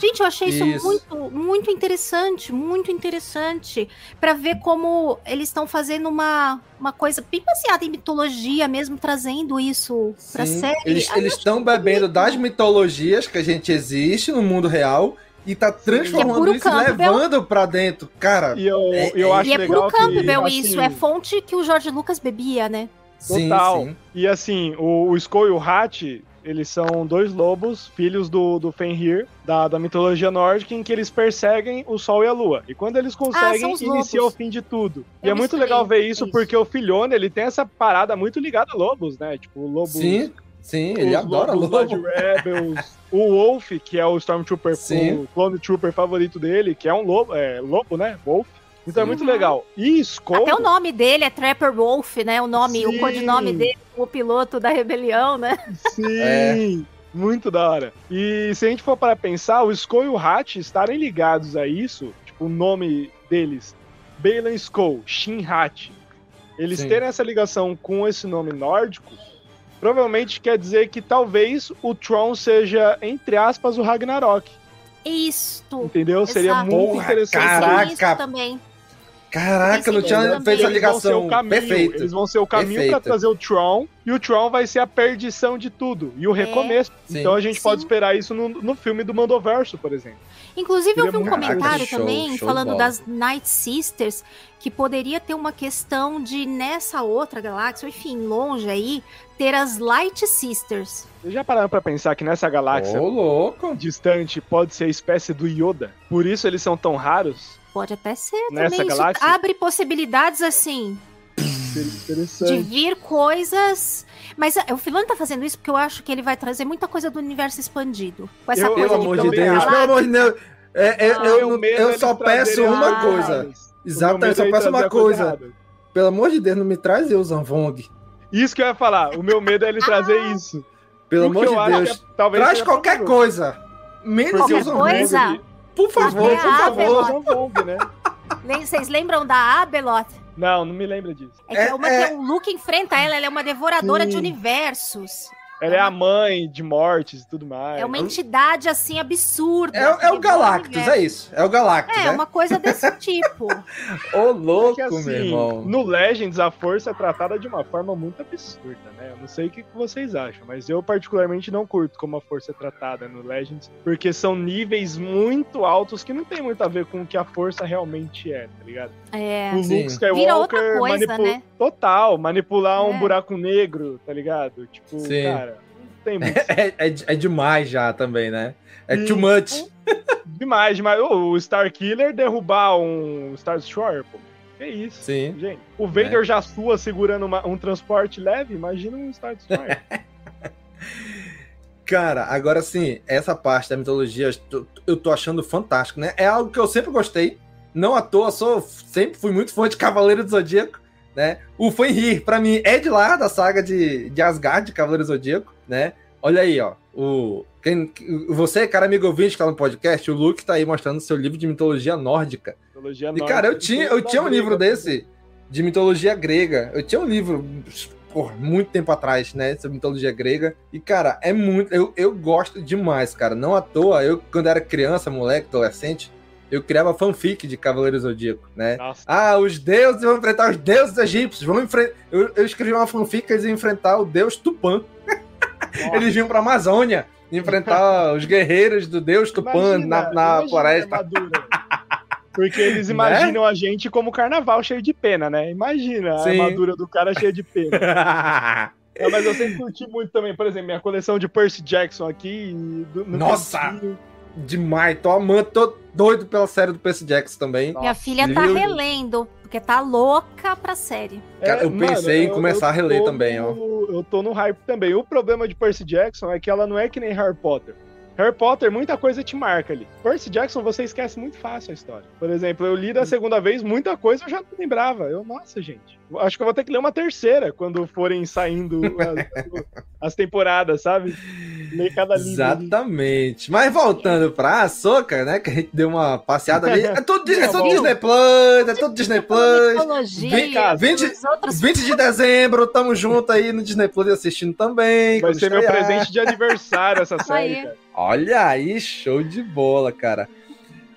Gente, eu achei isso, Isso. muito, muito interessante, muito interessante, Pra ver como eles estão fazendo uma, uma coisa bem baseada em mitologia mesmo, trazendo isso pra Sim, série. Eles estão bebendo das mitologias que a gente existe no mundo real e tá transformando puro isso e Campbell. levando pra dentro. Cara, E eu, É- eu acho E é legal puro Campbell que, isso, assim, é fonte que o Jorge Lucas bebia, né? sim, Total. sim. E assim, o, o Skull e o Hat, eles são dois lobos, filhos do, do Fenrir, da, da mitologia nórdica, em que eles perseguem o Sol e a Lua. E quando eles conseguem, Ah, são os inicia o fim de tudo. e Eu é muito legal ver isso, isso. porque o Filhone, ele tem essa parada muito ligada a lobos, né? Tipo, lobos... Sim, sim, ele adora lobos lobo. Rebels. o Wolf, que é o Stormtrooper, Sim. o Clone Trooper favorito dele, que é um lobo, é, lobo né? Wolf. Então é muito Uhum. legal. E Skull... Até o nome dele é Trapper Wolf, né? O nome, Sim. o codinome dele, o piloto da rebelião, né? Sim, É. muito da hora. E se a gente for para pensar, o Skull e o Hat estarem ligados a isso, tipo, o nome deles, Balan Skull, Shin Hat, eles Sim. terem essa ligação com esse nome nórdico, provavelmente quer dizer que talvez o Tron seja, entre aspas, o Ragnarok. Isto. Entendeu? Seria Exato. muito Porra, interessante. caraca. Isso também. Caraca, não tinha feito a ligação. caminho, Perfeito. Eles vão ser o caminho para trazer o Tron, e o Tron vai ser a perdição de tudo, e o recomeço. Sim. Então a gente Sim. pode esperar isso no, no filme do Mandoverso, por exemplo. Inclusive, eu vi um muito- comentário Caraca, show, também show falando das Night Sisters, que poderia ter uma questão de nessa outra galáxia, ou enfim, longe aí, ter as Light Sisters. Vocês já pararam pra pensar que nessa galáxia Ô, louco. distante pode ser a espécie do Yoda? Por isso eles são tão raros? Pode até ser Nessa também. Isso galáxia? abre possibilidades assim de vir coisas. Mas ah, o Filano tá fazendo isso porque eu acho que ele vai trazer muita coisa do universo expandido. Com essa Eu- coisa Pelo de amor de Deus, acho. pelo amor de Deus. É, é, Ah, eu, não- medo é eu só peço uma coisa. eu só é peço trazer uma coisa coisa. Pelo amor de Deus, não me traz eu, Zanvong. Isso que eu ia falar. O meu medo é ele trazer Ah. isso. Pelo amor eu de acho Deus. é- talvez Traz qualquer coisa. Menos Qualquer coisa? Por favor, Até por a favor. Abeloth. Zanvong, né? Vocês lembram da Abeloth? Não, não me lembra disso. É que é, É- uma é- que o Luke enfrenta ela, ela é uma devoradora de Sim. universos. Ela é a mãe de mortes e tudo mais. É uma entidade assim absurda. É, que é o Galactus, é isso. É o Galactus, É, né? uma coisa desse tipo. Ô, louco, que, assim, meu irmão. No Legends, a força é tratada de uma forma muito absurda, né? Eu não sei o que vocês acham, mas eu particularmente não curto como a força é tratada no Legends, porque são níveis muito altos que não tem muito a ver com o que a força realmente é, tá ligado? É. O. Luke Skywalker Vira outra coisa, manipu- né? Total, manipular um É. buraco negro, tá ligado? Tipo, Sim. cara, não tem muito É, é, é demais já também, né? É too much. demais, demais. O Star Killer derrubar um Star Destroyer, pô. Que isso? Sim. Gente, o Vader já sua segurando uma- um transporte leve, imagina um Star Destroyer. Cara, agora sim, essa parte da mitologia eu tô- eu tô achando fantástico, né? É algo que eu sempre gostei. Não à toa, sou, sempre fui muito fã de Cavaleiro do Zodíaco, né? O Fenrir, pra mim, é de lá, da saga de, de Asgard, de Cavaleiro Zodíaco, né? Olha aí, ó. O, quem, você, cara amigo ouvinte que tá no podcast, o Luke tá aí mostrando seu livro de mitologia nórdica. Mitologia E, nórdica, cara, eu tinha, eu tinha um livro desse de mitologia grega. Eu tinha um livro, por muito tempo atrás, né? Sobre mitologia grega. E, cara, é muito. Eu, eu gosto demais, cara. Não à toa, eu, quando era criança, moleque, adolescente, eu criava fanfic de Cavaleiro Zodíaco, né? Nossa, Ah, os deuses vão enfrentar os deuses egípcios. Vão enfrentar. Eu, eu escrevi uma fanfic que eles iam enfrentar o deus Tupã. Eles vinham pra Amazônia enfrentar os guerreiros do deus Tupã Imagina, na, na a floresta. Porque eles Né? imaginam a gente como carnaval cheio de pena, né? Imagina a Sim. armadura do cara cheia de pena. É, mas eu sempre curti muito também, por exemplo, minha coleção de Percy Jackson aqui. do- no Nossa! cantinho. Demais, tô amando, tô doido pela série do Percy Jackson também. Minha filha tá lindo. relendo, porque tá louca pra série. Cara, eu pensei em começar a reler também, ó. no- Eu tô no hype também. O problema de Percy Jackson é que ela não é que nem Harry Potter. Harry Potter, muita coisa te marca ali. Percy Jackson, você esquece muito fácil a história. Por exemplo, eu li da segunda vez, muita coisa eu já não lembrava. Eu, nossa, gente. Acho que eu vou ter que ler uma terceira quando forem saindo as, as temporadas, sabe? Meio cada livro. Exatamente. Mas voltando pra Soca, né? Que a gente deu uma passeada ali. É tudo, é Tá tudo. Disney Plus, é tudo Disney Plus. Mitologia, 20, os outros 20 de dezembro, tamo junto aí no Disney Plus assistindo também. Vai ser meu presente de aniversário essa série, Aí. Olha aí, show de bola, cara.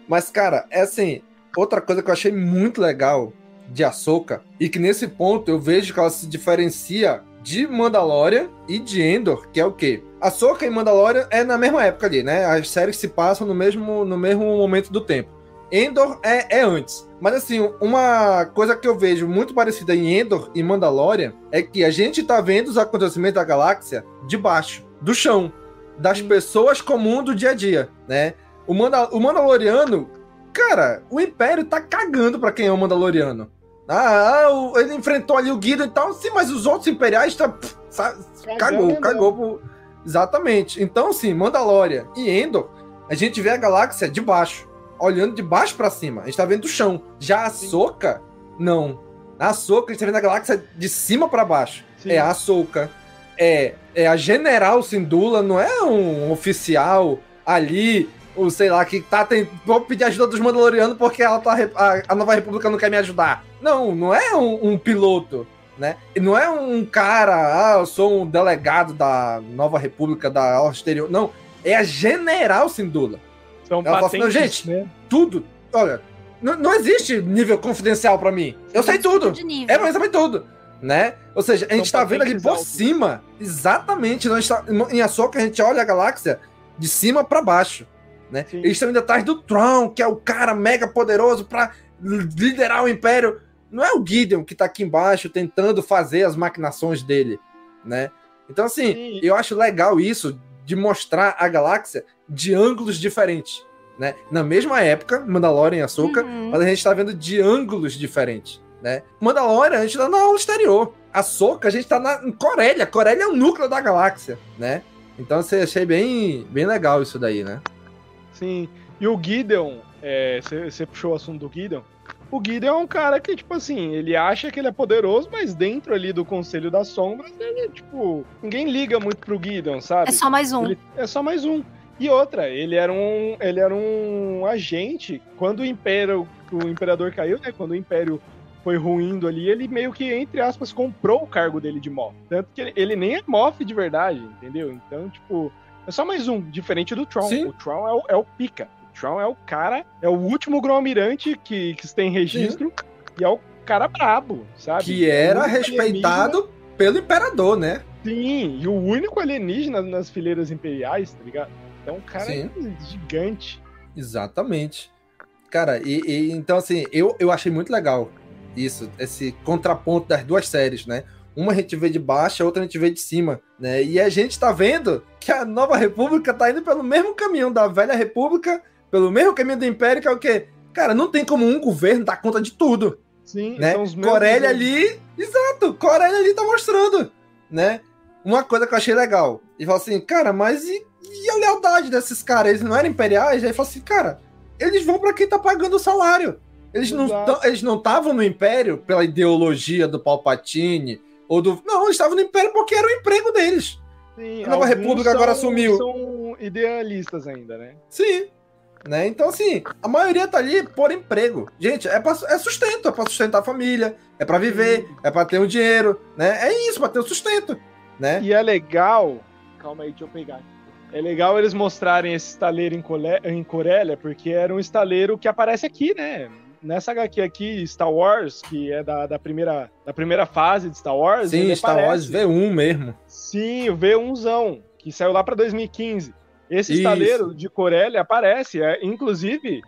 Mas, cara, é assim, outra coisa que eu achei muito legal de Ahsoka, e que nesse ponto eu vejo que ela se diferencia de Mandalorian e de Endor, que é o quê? Ahsoka e Mandalorian é na mesma época ali, né? As séries se passam no mesmo, no mesmo momento do tempo. Endor é, é antes. Mas assim, uma coisa que eu vejo muito parecida em Endor e Mandalorian é que a gente tá vendo os acontecimentos da galáxia de baixo, do chão, das pessoas comuns do dia a dia, né? O, Manda o Mandaloriano, cara, o Império tá cagando pra quem é o Mandaloriano. Ah, ele enfrentou ali o Guido e tal, sim, mas os outros imperiais tá, cagou, Cagando. cagou pro... Exatamente. Então, sim, Mandalorian e Endor, a gente vê a galáxia de baixo, olhando de baixo pra cima. A gente tá vendo do chão. Já a Soca, não. A Soca, a gente tá vendo a galáxia de cima pra baixo. Sim. É a Soca. É, é a General Sindula, não é um oficial ali, ou sei lá, que tá tem, vou pedir ajuda dos Mandalorianos porque ela tá, a Nova República não quer me ajudar. Não, não é um, um piloto, né? E não é um cara, ah, eu sou um delegado da Nova República da Ordem Exterior. Não, é a General Sindula. São Ela fala assim, patentes, "Não, gente, né? Tudo, olha, não, não existe nível confidencial pra mim. Eu sei tudo. É pra mim saber tudo. Né? Ou seja, a gente São tá vendo ali patentes por cima. Exatamente. Nós tá, em Ahsoka a gente olha a galáxia de cima pra baixo. Né? Sim. Eles estão indo atrás do Tron, que é o cara mega poderoso pra liderar o Império. Não é o Gideon que tá aqui embaixo tentando fazer as maquinações dele, né? Então, assim, Sim. eu acho legal isso de mostrar a galáxia de ângulos diferentes, né? Na mesma época, Mandalorian e Ahsoka, Uhum. mas a gente tá vendo de ângulos diferentes, né? Mandalorian, a gente tá na aula exterior. Ahsoka, a gente tá na, em Corélia. Corélia é o núcleo da galáxia, né? Então, assim, achei bem, bem legal isso daí, né? Sim. E o Gideon, você puxou o assunto do Gideon. O Gideon é um cara que, tipo assim, ele acha que ele é poderoso, mas dentro ali do Conselho das Sombras, ele, tipo, ninguém liga muito pro Gideon, sabe? É só mais um. Ele- é só mais um. E outra, ele era um, ele era um agente quando o Império, o imperador caiu, né? Quando o Império foi ruindo ali, ele meio que entre aspas comprou o cargo dele de Moff. Tanto que ele, ele nem é Moff de verdade, entendeu? Então, tipo, é só mais um, diferente do Tron. Sim. O Tron é o, é o pica. O Tron é o cara, é o último grão-almirante que, que tem registro e é o cara brabo, sabe? Que É era respeitado pelo imperador, né? Sim, e o único alienígena nas fileiras imperiais, tá ligado? Então o cara Sim. é gigante. Exatamente. Cara, e, e- então assim, eu, eu achei muito legal isso, esse contraponto das duas séries, né? Uma a gente vê de baixo, a outra a gente vê de cima, né? E a gente tá vendo que a Nova República tá indo pelo mesmo caminho da Velha República, pelo mesmo caminho do Império, que é o quê? Cara, não tem como um governo dar conta de tudo, Sim, né? são os Corélia ali, exato, Corélia ali tá mostrando, né? Uma coisa que eu achei legal. E fala assim, cara, mas e, e a lealdade desses caras? Eles não eram imperiais? Aí fala assim, cara, eles vão pra quem tá pagando o salário. Eles não Exato. tão- eles não estavam no império pela ideologia do Palpatine ou do não, eles estavam no império porque era o emprego deles. Sim, a Nova República agora assumiu. São idealistas ainda, né? Sim. Né? Então, assim, a maioria tá ali por emprego. Gente, é, pra, é sustento, é pra sustentar a família, é pra viver, é pra ter um dinheiro, né? É isso, pra ter o sustento, né? E é legal. Calma aí, deixa eu pegar. É legal eles mostrarem esse estaleiro em, Cole- em Corélia, porque era um estaleiro que aparece aqui, né? Nessa HQ aqui, Star Wars, que é da, da, primeira, da primeira fase de Star Wars. Sim, Star Wars aparece. V1 mesmo. Sim, o V1zão, que saiu lá pra 2015. Esse Isso. estaleiro de Corélia aparece, é, inclusive,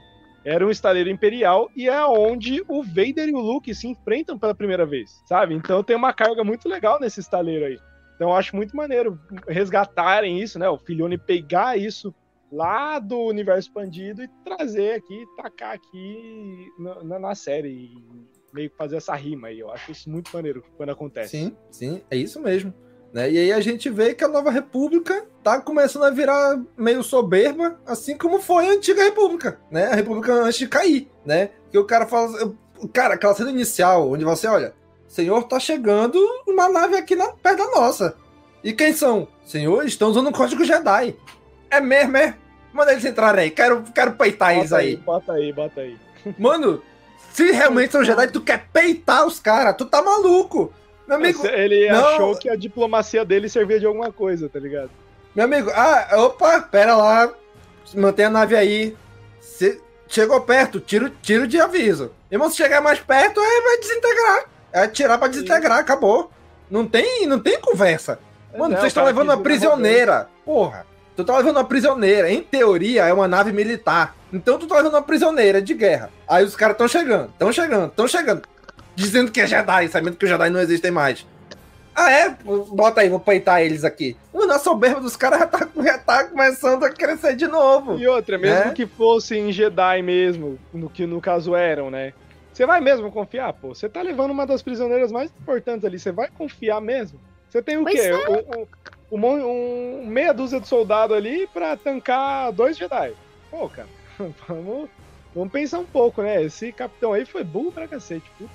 era um estaleiro imperial e é onde o Vader e o Luke se enfrentam pela primeira vez, sabe? Então tem uma carga muito legal nesse estaleiro aí. Então eu acho muito maneiro resgatarem isso, né? O Filhone pegar isso lá do universo expandido e trazer aqui, tacar aqui na- na série e meio que fazer essa rima aí. Eu acho isso muito maneiro quando acontece. Sim, sim, é isso mesmo. Né? E aí a gente vê que a Nova República tá começando a virar meio soberba, assim como foi a antiga República, né? A República antes de cair, né? Que o cara fala. Cara, aquela cena inicial, onde você olha, Senhor, tá chegando uma nave aqui na, perto da nossa. E quem são? Senhor, estão usando um código Jedi. É mesmo, é? Manda eles entrarem aí. Quero, quero peitar Bota eles aí. Bota aí, bota aí. Mano, se realmente são Jedi, tu quer peitar os caras, tu tá maluco. Meu amigo. Ele não- achou que a diplomacia dele servia de alguma coisa, tá ligado? Meu amigo, ah, opa, pera lá. Mantém a nave aí. Se chegou perto, tiro, tiro de aviso. Irmão, se chegar mais perto, aí vai desintegrar. É atirar pra desintegrar, acabou. Não tem, não tem conversa. Mano, é, vocês estão cara levando uma prisioneira. Porra. Tu tá levando uma prisioneira. Em teoria, é uma nave militar. Então tu tá levando uma prisioneira de guerra. Aí os caras estão chegando, estão chegando, estão chegando. Dizendo que é Jedi, sabendo que os Jedi não existem mais. Ah, é? Bota aí, vou peitar eles aqui. Mano, a soberba dos caras já tá, já tá começando a crescer de novo. E outra, mesmo né? que fossem Jedi mesmo, no que no caso eram, né? Você vai mesmo confiar, pô? Você tá levando uma das prisioneiras mais importantes ali, você vai confiar mesmo? Você tem o Pois quê? é. Um, um- um um meia dúzia de soldado ali pra tancar dois Jedi. Pô, cara, vamos, vamos pensar um pouco, né? Esse capitão aí foi burro pra cacete. Putz,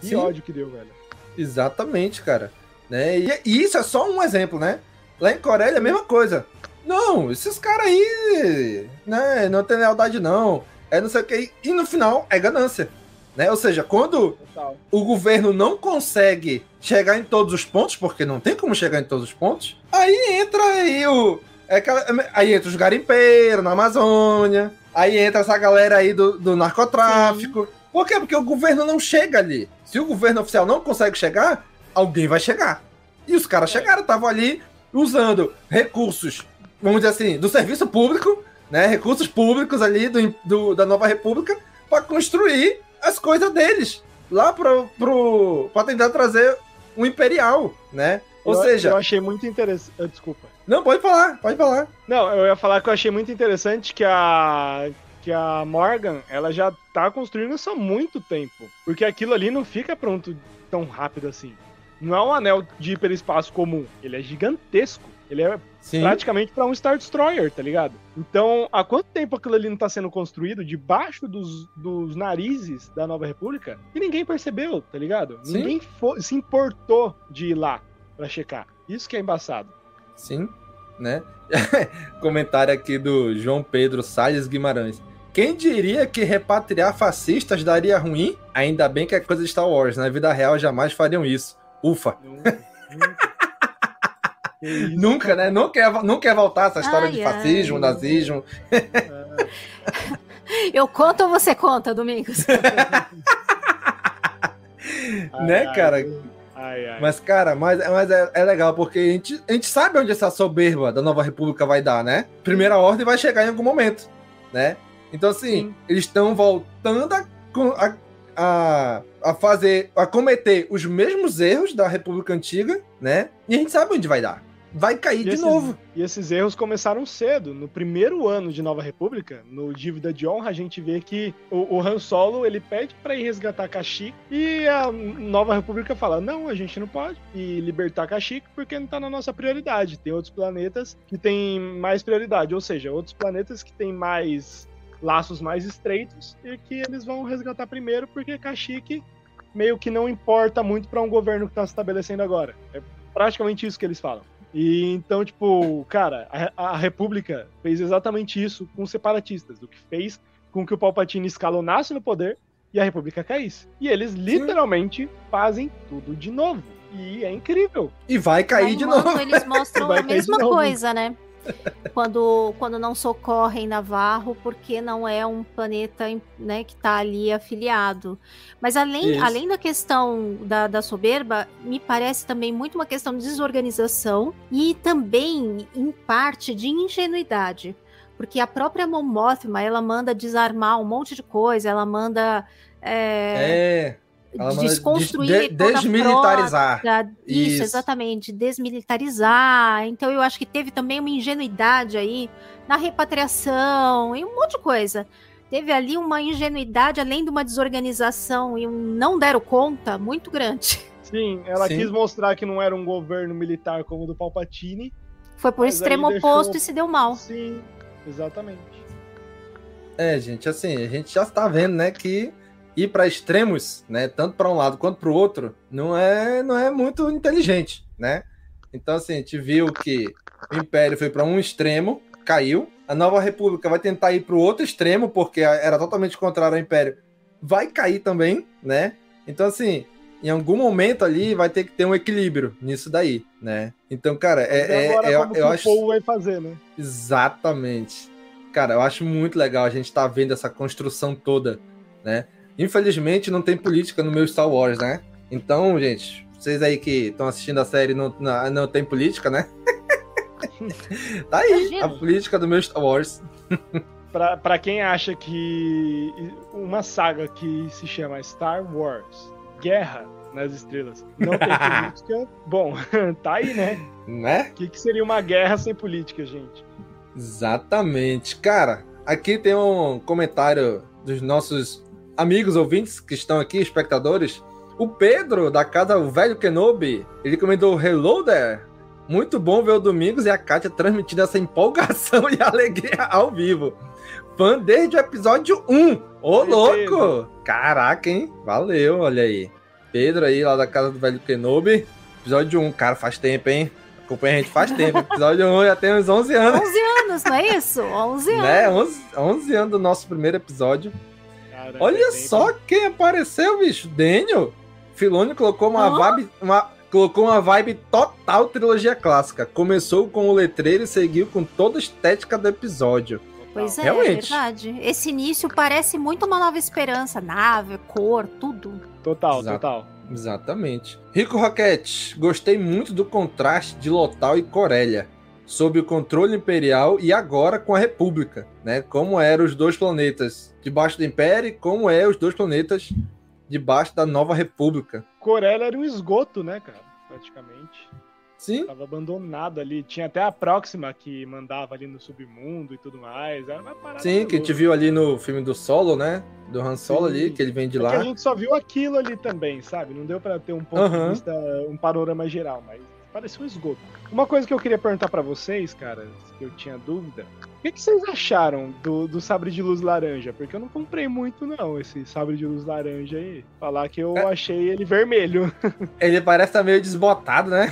que Sim. ódio que deu, velho. Exatamente, cara. Né? E, e isso é só um exemplo, né? Lá em Coreia é a mesma coisa. Não, esses caras aí, né, não tem lealdade não. É não sei o que. E no final é ganância. Né? Ou seja, quando Total. o governo não consegue chegar em todos os pontos, porque não tem como chegar em todos os pontos, aí entra aí o. é aquela- aí entra os garimpeiros na Amazônia, aí entra essa galera aí do, do narcotráfico. Por quê? Porque o governo não chega ali. Se o governo oficial não consegue chegar, alguém vai chegar. E os caras chegaram, estavam ali usando recursos, vamos dizer assim, do serviço público, né? Recursos públicos ali do, do- da nova república para construir as coisas deles lá pro, pro, pra tentar trazer um imperial, né? Ou Eu- seja, Eu achei muito interessante. ah, Desculpa. não, pode falar, pode falar. Não, eu ia falar que eu achei muito interessante que a que a Morgan, ela já tá construindo isso há muito tempo, porque aquilo ali não fica pronto tão rápido assim. Não é um anel de hiperespaço comum, ele é gigantesco. Ele é Sim. praticamente para um Star Destroyer, tá ligado? Então, há quanto tempo aquilo ali não tá sendo construído debaixo dos, dos narizes da Nova República e ninguém percebeu, tá ligado? Sim. Ninguém se importou de ir lá pra checar. Isso que é embaçado. Sim, né? Comentário aqui do João Pedro Salles Guimarães. Quem diria que repatriar fascistas daria ruim? Ainda bem que é coisa de Star Wars. Na vida real jamais fariam isso. Ufa. Nunca, né? Não quer, não quer voltar essa história Ai, de ai. fascismo, nazismo. Eu conto ou você conta, Domingos? né, cara? Ai, ai. Mas, cara, mas, mas é, é legal, porque a gente, a gente sabe onde essa soberba da Nova República vai dar, né? Primeira ordem vai chegar em algum momento, né? Então, assim, eles estão voltando a, a, a, a fazer, a cometer os mesmos erros da República Antiga, né? E a gente sabe onde vai dar. Vai cair E de esses- novo. E esses erros começaram cedo. No primeiro ano de Nova República, no Dívida de Honra, a gente vê que o, o Han Solo ele pede pra ir resgatar Kashyyyk e a Nova República fala: não, a gente não pode ir libertar Kashyyyk porque não tá na nossa prioridade. Tem outros planetas que têm mais prioridade, ou seja, outros planetas que têm mais laços mais estreitos e que eles vão resgatar primeiro porque Kashyyyk meio que não importa muito pra um governo que tá se estabelecendo agora. É praticamente isso que eles falam. E então, tipo, cara, a, a República fez exatamente isso com os separatistas, o que fez com que o Palpatine escalonasse no poder e a República caísse. E eles literalmente fazem tudo de novo. E é incrível. E vai cair de novo. Eles mostram a mesma coisa, né? Quando, quando não socorrem Navarro, porque não é um planeta né, que está ali afiliado. Mas além, Isso. além da questão da, da soberba, me parece também muito uma questão de desorganização e também, em parte, de ingenuidade. Porque a própria Mon Mothma, ela manda desarmar um monte de coisa, ela manda... é, É. Ela desconstruir des- a desmilitarizar. frota. Isso, Isso. exatamente, desmilitarizar. Então eu acho que teve também uma ingenuidade aí na repatriação e um monte de coisa. Teve ali uma ingenuidade, além de uma desorganização e um não deram conta muito grande. Sim, ela Sim. quis mostrar que não era um governo militar como o do Palpatine. Foi por extremo aí deixou- oposto e se deu mal. Sim, exatamente. É, gente, assim, a gente já está vendo, né, que ir para extremos, né, tanto para um lado quanto para o outro, não é, não é muito inteligente, né? Então, assim, a gente viu que o Império foi para um extremo, caiu. A Nova República vai tentar ir para o outro extremo, porque era totalmente contrário ao Império. Vai cair também, né? Então, assim, em algum momento ali vai ter que ter um equilíbrio nisso daí, né? Então, cara, é, é, agora, é como eu que acho o povo vai fazer, né? exatamente. Cara, eu acho muito legal a gente tá vendo essa construção toda, né? Infelizmente não tem política no meu Star Wars, né? Então, gente, vocês aí que estão assistindo a série não, não, não tem política, né? tá aí a política do meu Star Wars. Pra, pra quem acha que uma saga que se chama Star Wars Guerra nas Estrelas não tem política, bom, tá aí, né? Né? O que, que seria uma guerra sem política, gente? Exatamente. Cara, aqui tem um comentário dos nossos amigos ouvintes que estão aqui, espectadores. O Pedro, da casa O Velho Kenobi, ele comentou Hello there. Muito bom ver o Domingos e a Kátia transmitindo essa empolgação e alegria ao vivo. Fã desde o episódio 1. Ô, louco! Caraca, hein? Valeu, olha aí. Pedro aí, lá da casa do Velho Kenobi. Episódio 1. Cara, faz tempo, hein? Acompanha a gente faz tempo. Episódio 1 já tem uns 11 anos. 11 anos, não é isso? 11 anos. Né? 11, 11 anos do nosso primeiro episódio. Caramba, Olha só quem apareceu, bicho. Daniel. Filoni colocou uma, oh. vibe, uma, colocou uma vibe total trilogia clássica. Começou com o letreiro e seguiu com toda a estética do episódio. Pois é, Realmente. é verdade. Esse início parece muito uma nova esperança. Nave, cor, tudo. Total, Exato. total. Exatamente. Rico Roquette, gostei muito do contraste de Lotal e Corélia, sob o controle imperial e agora com a República, né? Como eram os dois planetas debaixo do Império e como é os dois planetas debaixo da Nova República. Corélia era um esgoto, né, cara? Praticamente. Sim. Tava abandonado ali. Tinha até a Próxima que mandava ali no submundo e tudo mais. Era uma parada. Sim, que a gente viu ali no filme do Solo, né? Do Han Solo Sim. ali, que ele vem de é lá. a gente só viu aquilo ali também, sabe? Não deu para ter um ponto uhum. de vista, um panorama geral, mas parecia um esgoto. Uma coisa que eu queria perguntar para vocês, cara, que eu tinha dúvida, o que, que, vocês acharam do, do sabre de luz laranja? Porque eu não comprei muito, não, esse sabre de luz laranja aí. Falar que eu é. achei ele vermelho. Ele parece tá meio desbotado, né?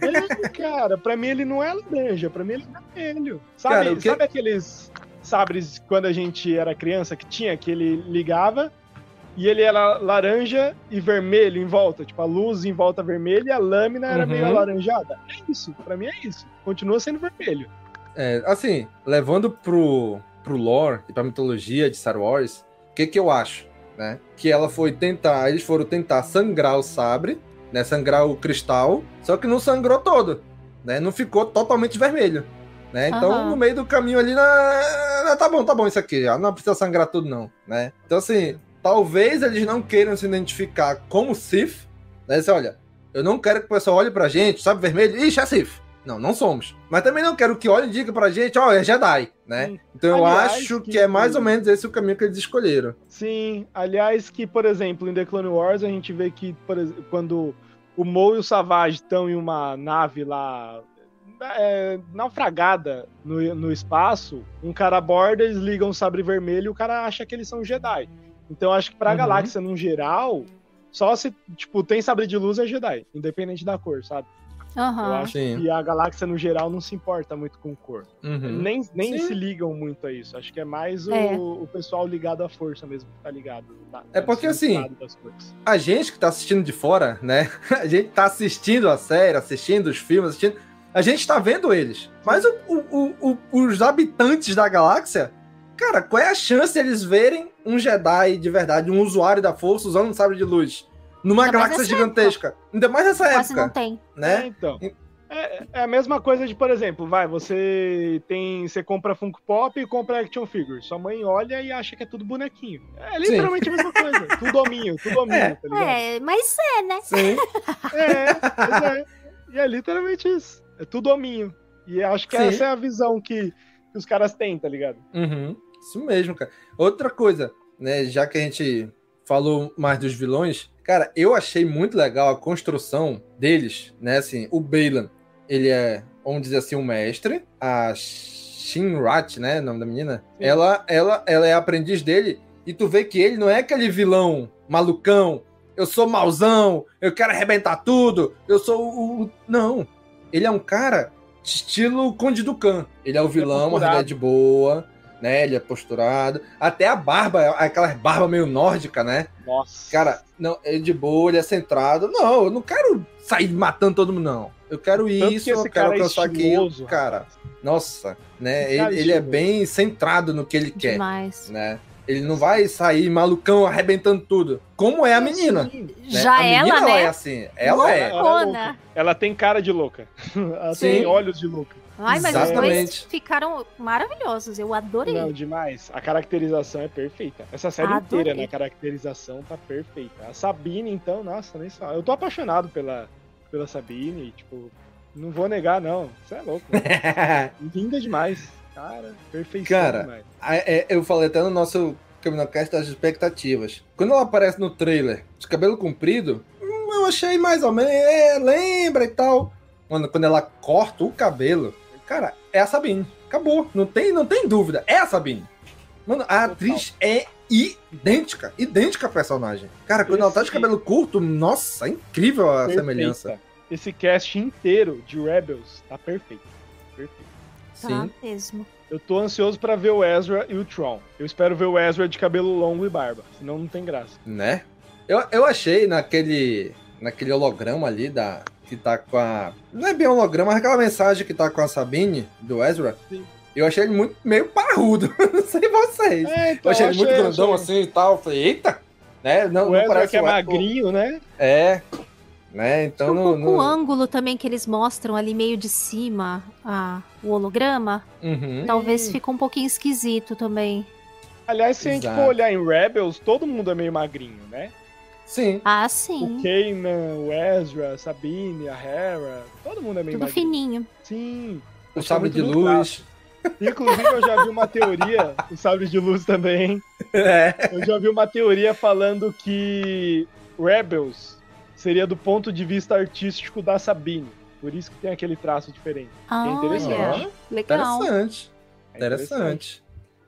É, cara, pra mim ele não é laranja, pra mim ele é vermelho. Sabe, cara, que... sabe aqueles sabres quando a gente era criança que tinha, que ele ligava e ele era laranja e vermelho em volta, tipo a luz em volta vermelha e a lâmina era uhum. meio alaranjada. É isso, para mim é isso. Continua sendo vermelho. É, assim, levando pro, pro lore e pra mitologia de Star Wars, o que que eu acho, né? Que ela foi tentar, eles foram tentar sangrar o sabre, né? Sangrar o cristal, só que não sangrou todo, né? Não ficou totalmente vermelho. Né? Então, uhum. no meio do caminho ali, na... tá bom, tá bom isso aqui, não precisa sangrar tudo, não, né? Então, assim, talvez eles não queiram se identificar como Sith, né? Você olha, eu não quero que o pessoal olhe pra gente, sabe, vermelho, ixi, é Sith. Não, não somos. Mas também não quero que olhem e digam pra gente, ó, oh, é Jedi, né? Sim. Então eu aliás, acho que... que... é mais ou menos esse o caminho que eles escolheram. Sim, aliás, que, por exemplo, em The Clone Wars a gente vê que, por exemplo, quando o Mo e o Savage estão em uma nave lá é, naufragada no, no espaço, um cara aborda, eles ligam o sabre vermelho e o cara acha que eles são Jedi. Então acho que pra uhum. galáxia, no geral, só se, tipo, tem sabre de luz é Jedi, independente da cor, sabe? Uhum. Eu acho Sim. que a galáxia, no geral, não se importa muito com cor. Uhum. Nem, nem se ligam muito a isso. Acho que é mais é. O, o, pessoal ligado à força mesmo que tá ligado. Tá, é porque, assim, a gente que tá assistindo de fora, né? A gente tá assistindo a série, assistindo os filmes, assistindo... A gente tá vendo eles. Mas o, o, os habitantes da galáxia, cara, qual é a chance de eles verem um Jedi de verdade, um usuário da força usando um sabre de luz? numa Ainda galáxia gigantesca. Época. Ainda mais nessa Quase época. não tem. Né? É, então. É, é, a mesma coisa de, por exemplo, vai, você tem. Você compra Funko Pop e compra action figure. Sua mãe olha e acha que é tudo bonequinho. É literalmente Sim. a mesma coisa. tudo hominho, tudo hominho, é. tá ligado? É, mas é, né? Sim. é, é. E é literalmente isso. É tudo hominho. E acho que Sim. essa é a visão que, que os caras têm, tá ligado? Uhum. Isso mesmo, cara. Outra coisa, né? Já que a gente falou mais dos vilões, Cara, eu achei muito legal a construção deles, né? Assim, o Balan, ele é, vamos dizer assim, um mestre. A Shinrat, né? O nome da menina. Ela, ela, ela é aprendiz dele. E tu vê que ele não é aquele vilão malucão. Eu sou mauzão, eu quero arrebentar tudo. Eu sou o. Não. ele é um cara estilo Conde Ducan. Ele é o vilão, mas ele é posturado. de boa, né? Ele é posturado. Até a barba, aquela barba meio nórdica, né? Nossa. Cara, não, ele é de boa, ele é centrado. Não, eu não quero sair matando todo mundo, não. Eu quero Tanto isso, que eu quero é alcançar estiloso, aquilo. Cara, nossa, né? Ele, é ele é bem centrado no que ele quer, Demais. né? Ele não vai sair malucão arrebentando tudo. Como é a menina. né? Já a menina, ela, né? é assim. Ela é. Ela é louca. Ela tem cara de louca. Ela Sim. tem olhos de louca. Ai, mas os dois Exatamente. ficaram maravilhosos. Eu adorei. Não, demais. A caracterização é perfeita. Essa série Adorei. inteira, né? A caracterização tá perfeita. A Sabine, então, nossa, nem só. Eu tô apaixonado pela, pela Sabine, tipo, não vou negar, não. Você é louco. Linda demais. Cara, perfeição Cara, demais. a- é, eu falei até no nosso Caminocast das expectativas. Quando ela aparece no trailer de cabelo comprido, hum, eu achei mais ou menos. É, lembra e tal. Mano, quando ela corta o cabelo, cara, é a Sabine. Acabou. Não tem, não tem dúvida. É a Sabine. Mano, a atriz é idêntica. Idêntica à personagem. Cara, quando ela tá de Esse- cabelo curto, nossa, é incrível a Perfeita. semelhança. Esse cast inteiro de Rebels tá perfeito. Perfeito. Tá Sim. mesmo. Eu tô ansioso pra ver o Ezra e o Tron. Eu espero ver o Ezra de cabelo longo e barba. Senão não tem graça. né? Eu, eu achei naquele naquele holograma ali da que tá com a não é bem holograma, mas aquela mensagem que tá com a Sabine do Ezra. Sim. Eu achei ele muito meio parrudo, não sei vocês. É, então, eu achei ele muito achei- grandão achei. assim e tal. Eu falei, eita, né? Não, O não Ezra parece que é o- magrinho, né? É, né? Então um não, pouco o ângulo também que eles mostram ali meio de cima, a, o holograma, Uhum. talvez ficou um pouquinho esquisito também. Aliás, se a gente Exato. for olhar em Rebels, todo mundo é meio magrinho, né? Sim. Ah, O sim. Kanan, o Ezra, a Sabine, a Hera, todo mundo é meio Tudo magrinho. fininho. Sim. O Achei sabre de luz. Inclusive, eu já vi uma teoria, o sabre de luz também. É. Eu já vi uma teoria falando que Rebels seria do ponto de vista artístico da Sabine. Por isso que tem aquele traço diferente. Ah, é interessante. legal. Interessante. É Interessante.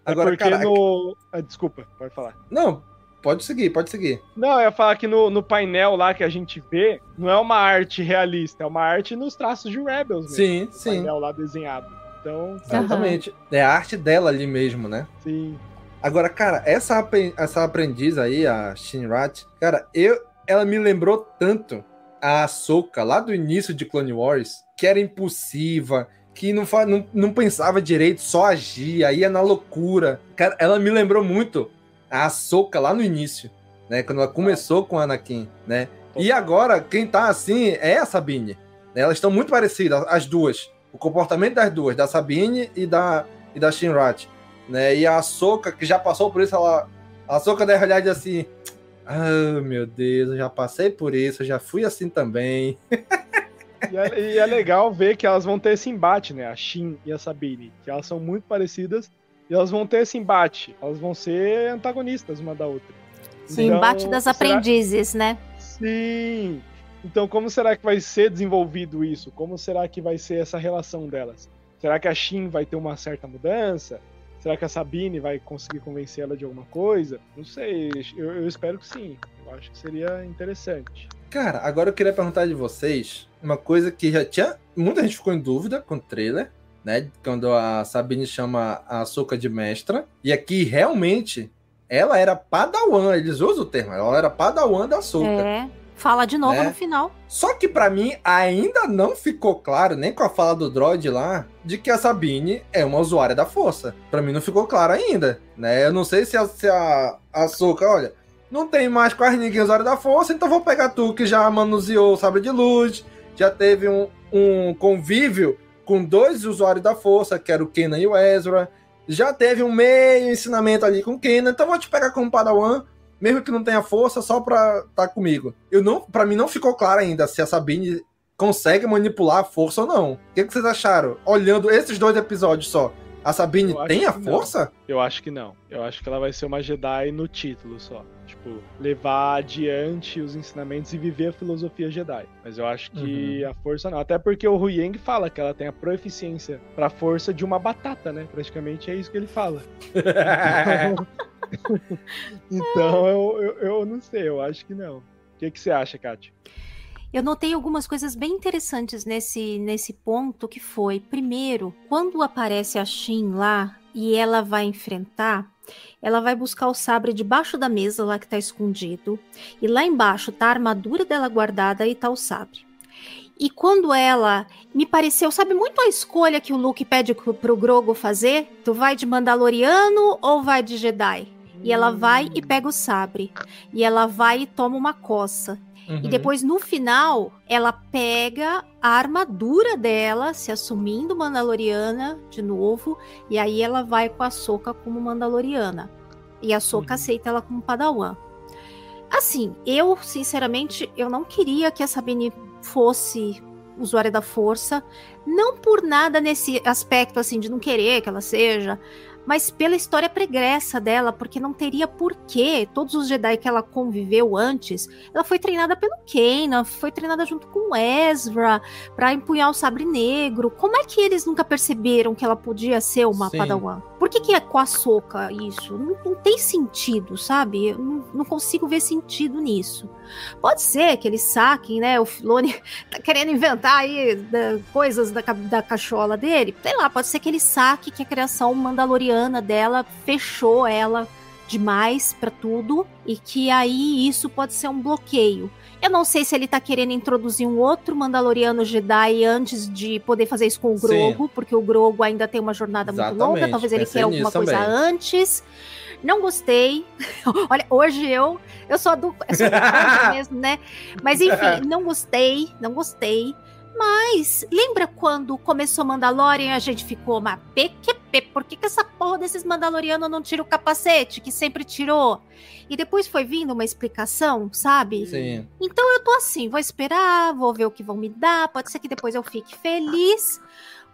É Agora, porque cara, no. Ah, desculpa, pode falar. não, pode seguir, pode seguir. Não, eu ia falar que no, no painel lá que a gente vê, não é uma arte realista, é uma arte nos traços de Rebels mesmo. Sim, sim. painel lá desenhado. Então, Exatamente. É a arte dela ali mesmo, né? sim. Agora, cara, essa, essa aprendiz aí, a Shinrat, cara, eu, ela me lembrou tanto a Ahsoka lá do início de Clone Wars, que era impulsiva, que não, não, não pensava direito, só agia, ia na loucura. Cara, ela me lembrou muito a Ahsoka lá no início, né? Quando ela começou com Anakin, né? E agora, quem tá assim é a Sabine. né? Elas estão muito parecidas, as duas. O comportamento das duas, da Sabine e da, e da Shinrat né? E a Ahsoka, que já passou por isso, ela. A Ahsoka deve olhar e dizer assim. Ah, meu Deus, eu já passei por isso, eu já fui assim também. E é, e é legal ver que elas vão ter esse embate, né? A Shin e a Sabine. Que elas são muito parecidas. E elas vão ter esse embate. Elas vão ser antagonistas uma da outra. Sim, Então, embate das será- aprendizes, né? Sim! Então, como será que vai ser desenvolvido isso? Como será que vai ser essa relação delas? Será que a Shin vai ter uma certa mudança? Será que a Sabine vai conseguir convencer ela de alguma coisa? Não sei, eu, eu espero que sim. Eu acho que seria interessante. Cara, agora eu queria perguntar de vocês uma coisa que já tinha. Muita gente ficou em dúvida com o trailer, né? Quando a Sabine chama a Ahsoka de mestra. E aqui realmente ela era Padawan, eles usam o termo, ela era Padawan da Ahsoka. É. Fala de novo Né? no final. Só que pra mim ainda não ficou claro, nem com a fala do droid lá, de que a Sabine é uma usuária da força. Pra mim não ficou claro ainda, né? Eu não sei se a, se a olha, não tem mais quase ninguém usuário da força, então vou pegar tu que já manuseou o sabre de luz, já teve um, um convívio com dois usuários da força, que era o Kenan e o Ezra, já teve um meio ensinamento ali com o Kenan, então vou te pegar como Padawan, mesmo que não tenha força, só pra estar comigo. Eu não, para mim não ficou claro ainda se a Sabine consegue manipular a força ou não. O que, que vocês acharam? Olhando esses dois episódios só, a Sabine Eu tem a que não. força? Eu acho que não. Eu acho que ela vai ser uma Jedi no título só. Tipo, levar adiante os ensinamentos e viver a filosofia Jedi. Mas eu acho que a força não. Até porque o Huyang fala que ela tem a proeficiência pra força de uma batata, né? Praticamente é isso que ele fala. Então eu, eu, eu não sei, eu acho que não. O que, que você acha, Kátia? Eu notei algumas coisas bem interessantes nesse, nesse ponto, que foi, primeiro, quando aparece a Shin lá e ela vai enfrentar, ela vai buscar o sabre debaixo da mesa lá que tá escondido, e lá embaixo tá a armadura dela guardada e tá o sabre. E quando ela me pareceu, sabe muito a escolha que o Luke pede pro Grogo fazer? Tu vai de Mandaloriano ou vai de Jedi? E ela vai e pega o sabre. E ela vai e toma uma coça. Uhum. E depois, no final, ela pega a armadura dela, se assumindo Mandaloriana de novo. E aí ela vai com a Soca como Mandaloriana. E a Soca uhum. aceita ela como Padawan. Assim, eu, sinceramente, eu não queria que a Sabine fosse usuária da força. Não por nada nesse aspecto, assim, de não querer que ela seja mas pela história pregressa dela, porque não teria porquê. Todos os Jedi que ela conviveu antes, ela foi treinada pelo Kanan, foi treinada junto com Ezra para empunhar o sabre negro. Como é que eles nunca perceberam que ela podia ser uma Sim. Padawan? Por que, que é com a soca isso? Não, não tem sentido, sabe? Eu não, não consigo ver sentido nisso. Pode ser que eles saquem, né? O Filone tá querendo inventar aí da, coisas da, da cachola dele. Sei lá, pode ser que ele saque que a criação mandaloriana dela fechou ela demais para tudo e que aí isso pode ser um bloqueio. Eu não sei se ele tá querendo introduzir um outro Mandaloriano Jedi antes de poder fazer isso com o Grogo, Sim. porque o Grogo ainda tem uma jornada Exatamente. muito longa, talvez ele queira alguma coisa também. antes. Não gostei. Olha, hoje eu eu sou sou do mesmo, né? Mas enfim, não gostei, não gostei. Mas lembra quando começou Mandalorian e a gente ficou, mas PQP, por que, que essa porra desses Mandalorianos não tira o capacete, que sempre tirou? E depois foi vindo uma explicação, sabe? Sim. Então eu tô assim, vou esperar, vou ver o que vão me dar, pode ser que depois eu fique feliz,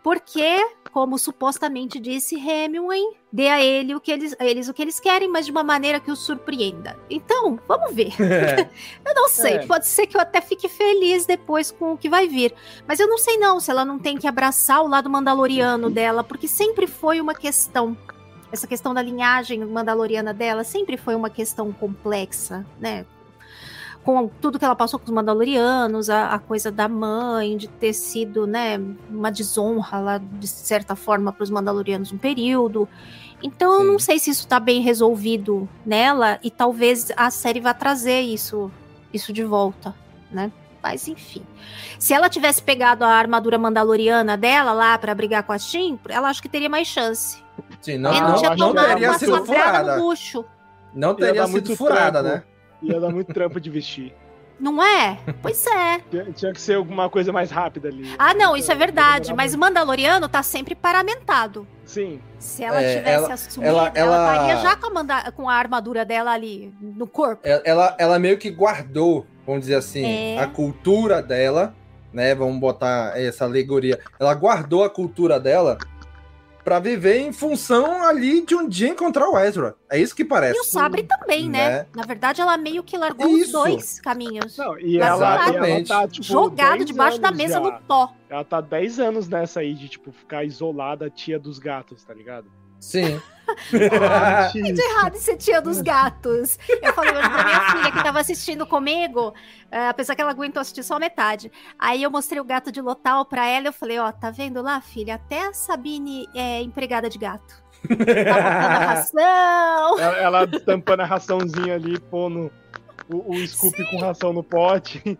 porque, como supostamente disse Hemingway, dê a ele o que eles, a eles o que eles querem, mas de uma maneira que os surpreenda. Então, vamos ver. É. eu não sei, é. pode ser que eu até fique feliz depois com o que vai vir, mas eu não sei não se ela não tem que abraçar o lado mandaloriano dela, porque sempre foi uma questão essa questão da linhagem mandaloriana dela sempre foi uma questão complexa, né? Com tudo que ela passou com os Mandalorianos, a, a, coisa da mãe, de ter sido, né, uma desonra lá, de certa forma, para os Mandalorianos um período. Então Sim. eu não sei se isso está bem resolvido nela, e talvez a série vá trazer isso, isso de volta, né? Mas enfim. Se ela tivesse pegado a armadura mandaloriana dela lá para brigar com a Shin, ela acho que teria mais chance. Sim, não, não, não, não teria sido furada. Não teria sido furada, trampo. né? Ia dar muito trampo de vestir. Não é? Pois é. Tinha que ser alguma coisa mais rápida ali. Ah, não, isso é verdade. Mas o Mandaloriano tá sempre paramentado. Sim. Se ela é, tivesse ela, assumido, ela, ela, ela estaria já com a, manda, com a armadura dela ali no corpo. Ela, ela meio que guardou, vamos dizer assim, é. a cultura dela, né? Vamos botar essa alegoria. Ela guardou a cultura dela para viver em função ali de um dia encontrar o Ezra. É isso que parece. E o Sabre também, né? né? Na verdade, ela meio que largou isso. os dois caminhos. Não, e ela, e ela tá, tipo, jogado debaixo da mesa já. no pó. Ela tá 10 anos nessa aí de, tipo, ficar isolada, tia dos gatos, tá ligado? Sim. ah, que de errado em ser tia dos gatos. Eu falei hoje pra minha filha que tava assistindo comigo, uh, apesar que ela aguentou assistir só metade. Aí eu mostrei o gato de Lotal pra ela e eu falei, ó, tá vendo lá, filha? Até a Sabine é empregada de gato. Tá a ração. Ela, ela tampando a raçãozinha ali, pondo o, o Scoop Sim. com ração no pote.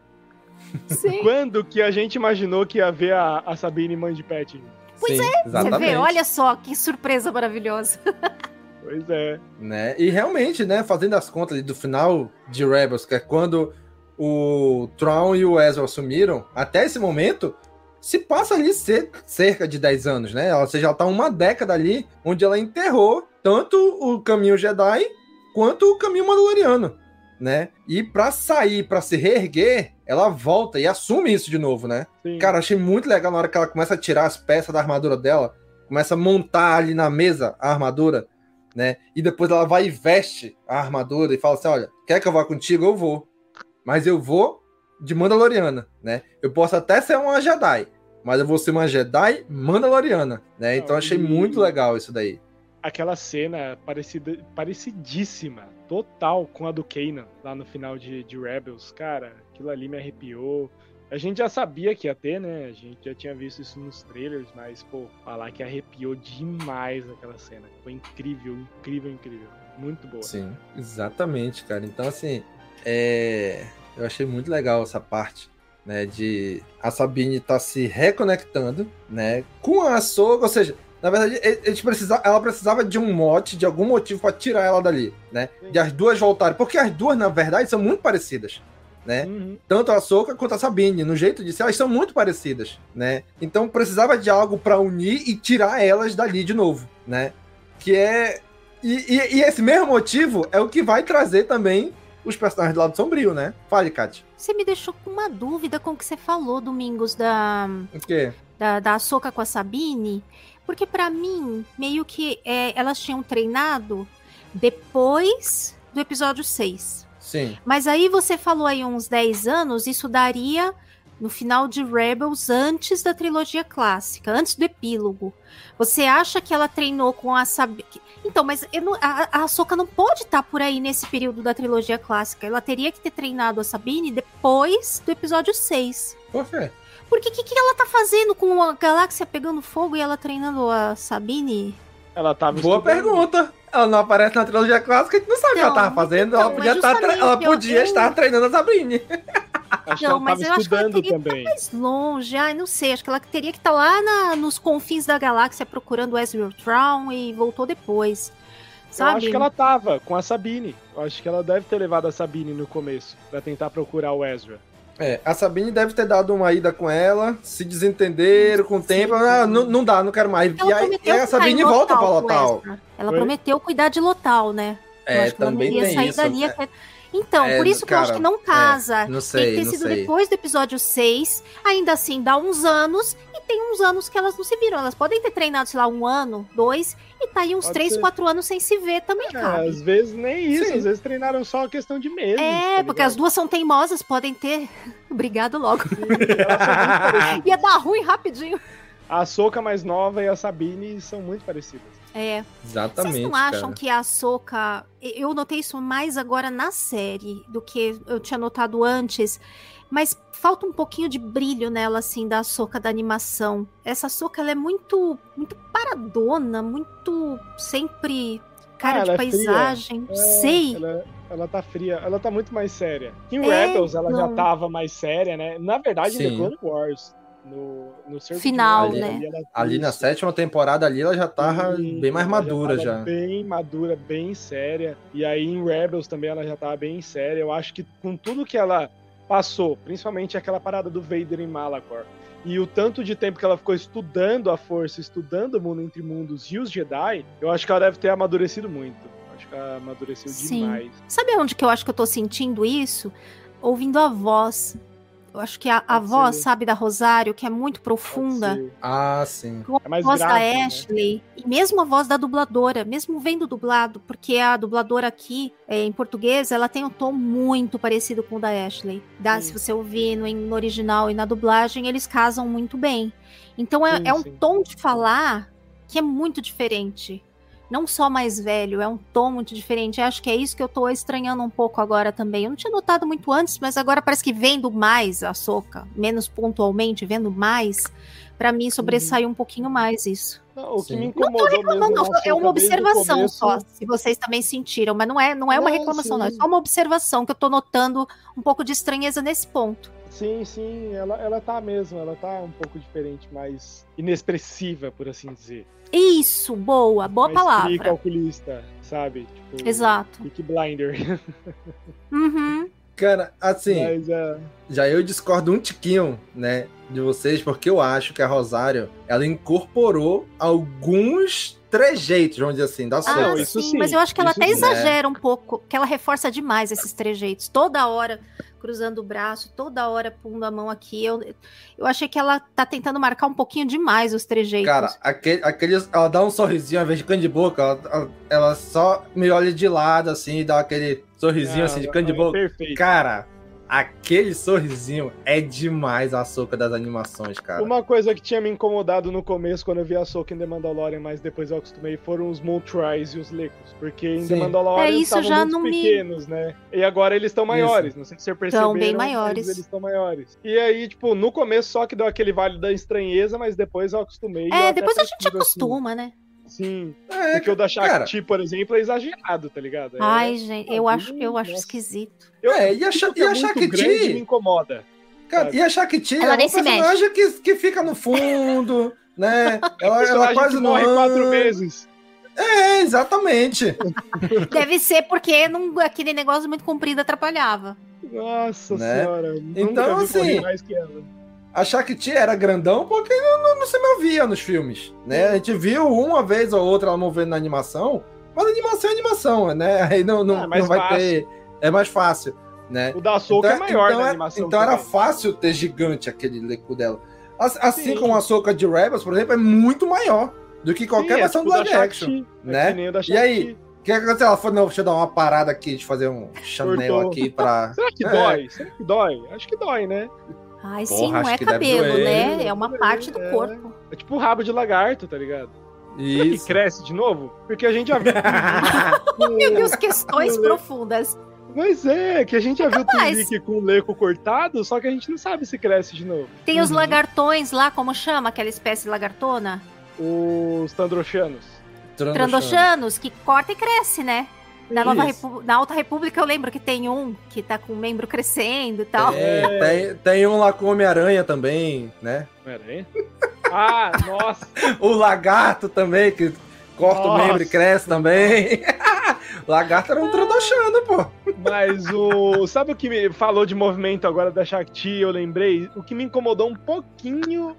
Sim. Quando que a gente imaginou que ia ver a, a Sabine mãe de pet? Pois Sim, é, exatamente. você vê, olha só que surpresa maravilhosa. Pois é. Né? E realmente, né, fazendo as contas do final de Rebels, que é quando o Tron e o Ezra assumiram, até esse momento, se passa ali cerca de 10 anos, né? Ou seja, ela tá uma década ali, onde ela enterrou tanto o caminho Jedi quanto o caminho Mandaloriano, né? E para sair, para se reerguer, ela volta e assume isso de novo, né? Sim. Cara, achei muito legal na hora que ela começa a tirar as peças da armadura dela, começa a montar ali na mesa a armadura, né? E depois ela vai e veste a armadura e fala assim: olha, quer que eu vá contigo? Eu vou. Mas eu vou de Mandaloriana, né? Eu posso até ser uma Jedi, mas eu vou ser uma Jedi Mandaloriana, né? Então achei muito legal isso daí. Aquela cena parecida, parecidíssima total com a do Kanan, lá no final de, de Rebels. Cara, aquilo ali me arrepiou. A gente já sabia que ia ter, né? A gente já tinha visto isso nos trailers, mas, pô, falar que arrepiou demais aquela cena. Foi incrível, incrível, incrível. Muito boa. Sim, exatamente, cara. Então, assim, é... eu achei muito legal essa parte, né? De a Sabine tá se reconectando, né? Com a Soga, ou seja, na verdade, eles precisava, ela precisava de um mote, de algum motivo para tirar ela dali, né? De as duas voltarem. Porque as duas, na verdade, são muito parecidas né? Uhum. Tanto a Soca quanto a Sabine, no jeito de ser, elas são muito parecidas, né? Então precisava de algo para unir e tirar elas dali de novo, né? Que é. E, e, e, esse mesmo motivo é o que vai trazer também os personagens do lado sombrio, né? Fale, Kat. Você me deixou com uma dúvida com o que você falou, Domingos, da. O quê? Da, da Soca com a Sabine. Porque para mim, meio que é, elas tinham treinado depois do episódio 6. Sim. Mas aí você falou aí uns 10 anos, isso daria no final de Rebels antes da trilogia clássica, antes do epílogo. Você acha que ela treinou com a Sabine? Então, mas não, a, a Ahsoka não pode estar tá por aí nesse período da trilogia clássica. Ela teria que ter treinado a Sabine depois do episódio 6. Por quê? Porque o que, que ela tá fazendo com a galáxia pegando fogo e ela treinando a Sabine? Ela tava Boa estudando. pergunta. Ela não aparece na trilogia clássica, a gente não sabe o que ela tava fazendo. Então, ela podia, estar, ela podia eu, estar treinando a Sabrine. Acho não, mas eu acho que ela teria também. que estar mais longe. Ai, não sei. Acho que ela teria que estar lá na, nos confins da galáxia procurando o Ezreal Traum e voltou depois. Sabe? Eu acho que ela tava com a Sabine. Eu acho que ela deve ter levado a Sabine no começo para tentar procurar o Ezra. É, a Sabine deve ter dado uma ida com ela, se desentenderam com o tempo. Ah, não, não dá, não quero mais. Ela e aí, e a Sabine volta pra Lotal. Ela Foi? prometeu cuidar de Lotal, né? É, também tem isso. Dali é. Então, é, por isso que cara, eu acho que não casa. É, não sei, tem que ter sido sei. depois do episódio 6. Ainda assim, dá uns anos. Tem uns anos que elas não se viram. Elas podem ter treinado, sei lá, um ano, dois. E tá aí uns Pode 3, ser. 4 anos sem se ver também, é, Às vezes nem isso. Sim. Às vezes treinaram só a questão de meses. É, tá porque as duas são teimosas. Podem ter. Obrigado logo. Ia dar ruim rapidinho. A Soca mais nova e a Sabine são muito parecidas. É. Exatamente. Vocês não acham cara. que a Soca. Eu notei isso mais agora na série do que eu tinha notado antes. Mas falta um pouquinho de brilho nela, assim, da Soca da animação. Essa Soca, ela é muito, muito paradona, muito sempre cara ah, de é paisagem. É, Sei. Ela, ela tá fria, ela tá muito mais séria. Em é, Rebels, ela não. já tava mais séria, né? Na verdade, Sim. em The Clone Wars, no, no final, ali, né? Ali, ali na sétima temporada ali ela já tava Sim, bem mais madura já, já, Bem madura, bem séria. E aí em Rebels também ela já tava bem séria. Eu acho que com tudo que ela passou, principalmente aquela parada do Vader em Malachor, e o tanto de tempo que ela ficou estudando a força, estudando o mundo entre mundos e os Jedi, eu acho que ela deve ter amadurecido muito. Acho que ela amadureceu Sim. demais. Sabe onde que eu acho que eu tô sentindo isso? Ouvindo a voz eu acho que a, a voz, sabe, da Rosário, que é muito profunda. Ah, sim. Com a é voz grave, da né? Ashley. Né? E mesmo a voz da dubladora, mesmo vendo dublado, porque a dubladora aqui, é, em português, ela tem um tom muito parecido com o da Ashley. Da, se você ouvir no, no, original e na dublagem, eles casam muito bem. Então é, sim, é um sim. tom de falar que é muito diferente não só mais velho, é um tom muito diferente. Eu acho que é isso que eu tô estranhando um pouco agora também. Eu não tinha notado muito antes, mas agora parece que vendo mais a Soca, menos pontualmente, vendo mais, para mim sobressaiu um pouquinho mais isso. Não, o que Sim. me incomodou não mesmo não, é uma observação começo... só, se vocês também sentiram, mas não é, não é uma não, reclamação, não, é só uma observação que eu tô notando um pouco de estranheza nesse ponto. Sim, sim, ela, ela tá mesmo, ela tá um pouco diferente, mais inexpressiva, por assim dizer. Isso, boa, boa mais palavra. calculista, sabe? Tipo, Exato. Peak Blinder. uhum. Cara, assim, Mas, uh... já eu discordo um tiquinho, né, de vocês, porque eu acho que a Rosário, ela incorporou alguns trejeitos, vamos dizer assim, da Soca. Ah, sim, sim, mas eu acho que ela até sim. exagera um pouco, que ela reforça demais esses trejeitos. Toda hora cruzando o braço, toda hora pondo a mão aqui. Eu, eu achei que ela tá tentando marcar um pouquinho demais os trejeitos. Cara, aquele, aqueles, ela dá um sorrisinho ao invés de canto de boca, ela, ela, só me olha de lado, assim, e dá aquele sorrisinho, assim, de canto de boca. Perfeito. Cara, aquele sorrisinho é demais a soca das animações, cara. Uma coisa que tinha me incomodado no começo, quando eu vi a Soca em The Mandalorian, mas depois eu acostumei, foram os Moltries e os Lecos. Porque em The Sim. Mandalorian É, eles isso estavam muito não me- pequenos, né? E agora eles estão maiores. Não sei se você percebeu. bem maiores. Eles estão maiores. E aí, tipo, no começo só que deu aquele vale da estranheza, mas depois eu acostumei. eu É, até depois a gente assim. acostuma, né? Sim. É, Porque o da cara. Shakti, por exemplo, é exagerado, tá ligado? É- Ai, gente, eu Ah, acho, eu acho nossa. esquisito. Eu, É, e a, Sha- que e é a Shakti? grande me incomoda. Cara, e a Shakti Ela é uma nem se mexe. personagem que, que fica no fundo, né? Ela, ela quase que não morre quatro vezes. É, exatamente. Deve ser porque não, aquele negócio muito comprido atrapalhava. Nossa Né? senhora. Então, assim, mais que ela. A Shakti era grandão porque não, não, não se movia nos filmes, né? A gente viu uma vez ou outra ela movendo na animação, mas animação é animação, né? Aí não, não, Ah, é não vai fácil. ter... É mais fácil, né? O da Soca é maior então na é- animação. Então era também. fácil ter gigante aquele leco dela. As- Assim Sim. como a soca de Rebels, por exemplo, é muito maior do que qualquer Sim, é versão tipo do da live action, é né? da E aí, o que aconteceu? Ela falou, não, deixa eu dar uma parada aqui, de fazer um Chanel Cortou. aqui pra... Será que É. dói? Será que dói? Acho que dói, né? Ai, Porra, sim, não é cabelo, doer. né? É uma parte do É. corpo. É tipo o rabo de lagarto, tá ligado? Será que Isso. cresce de novo? Porque a gente já viu. Meu Deus, questões profundas. Mas é, que a gente já viu o capaz. Tunique com o leco cortado, só que a gente não sabe se cresce de novo. Tem Uhum. os lagartões lá, como chama aquela espécie de lagartona? Os Tandrochanos. Trandochanos, que corta e cresce, né? Na, Nova. Repu- na Alta República eu lembro que tem um que tá com o membro crescendo e tal. É, tem, tem um lá com Homem-Aranha também, né? Aí. Ah, nossa. O lagarto também, que corta o Nossa. membro e cresce também. lagarto era um Trandoshano, pô. Mas o. Sabe o que me falou de movimento agora da Shakti? Eu lembrei. O que me incomodou um pouquinho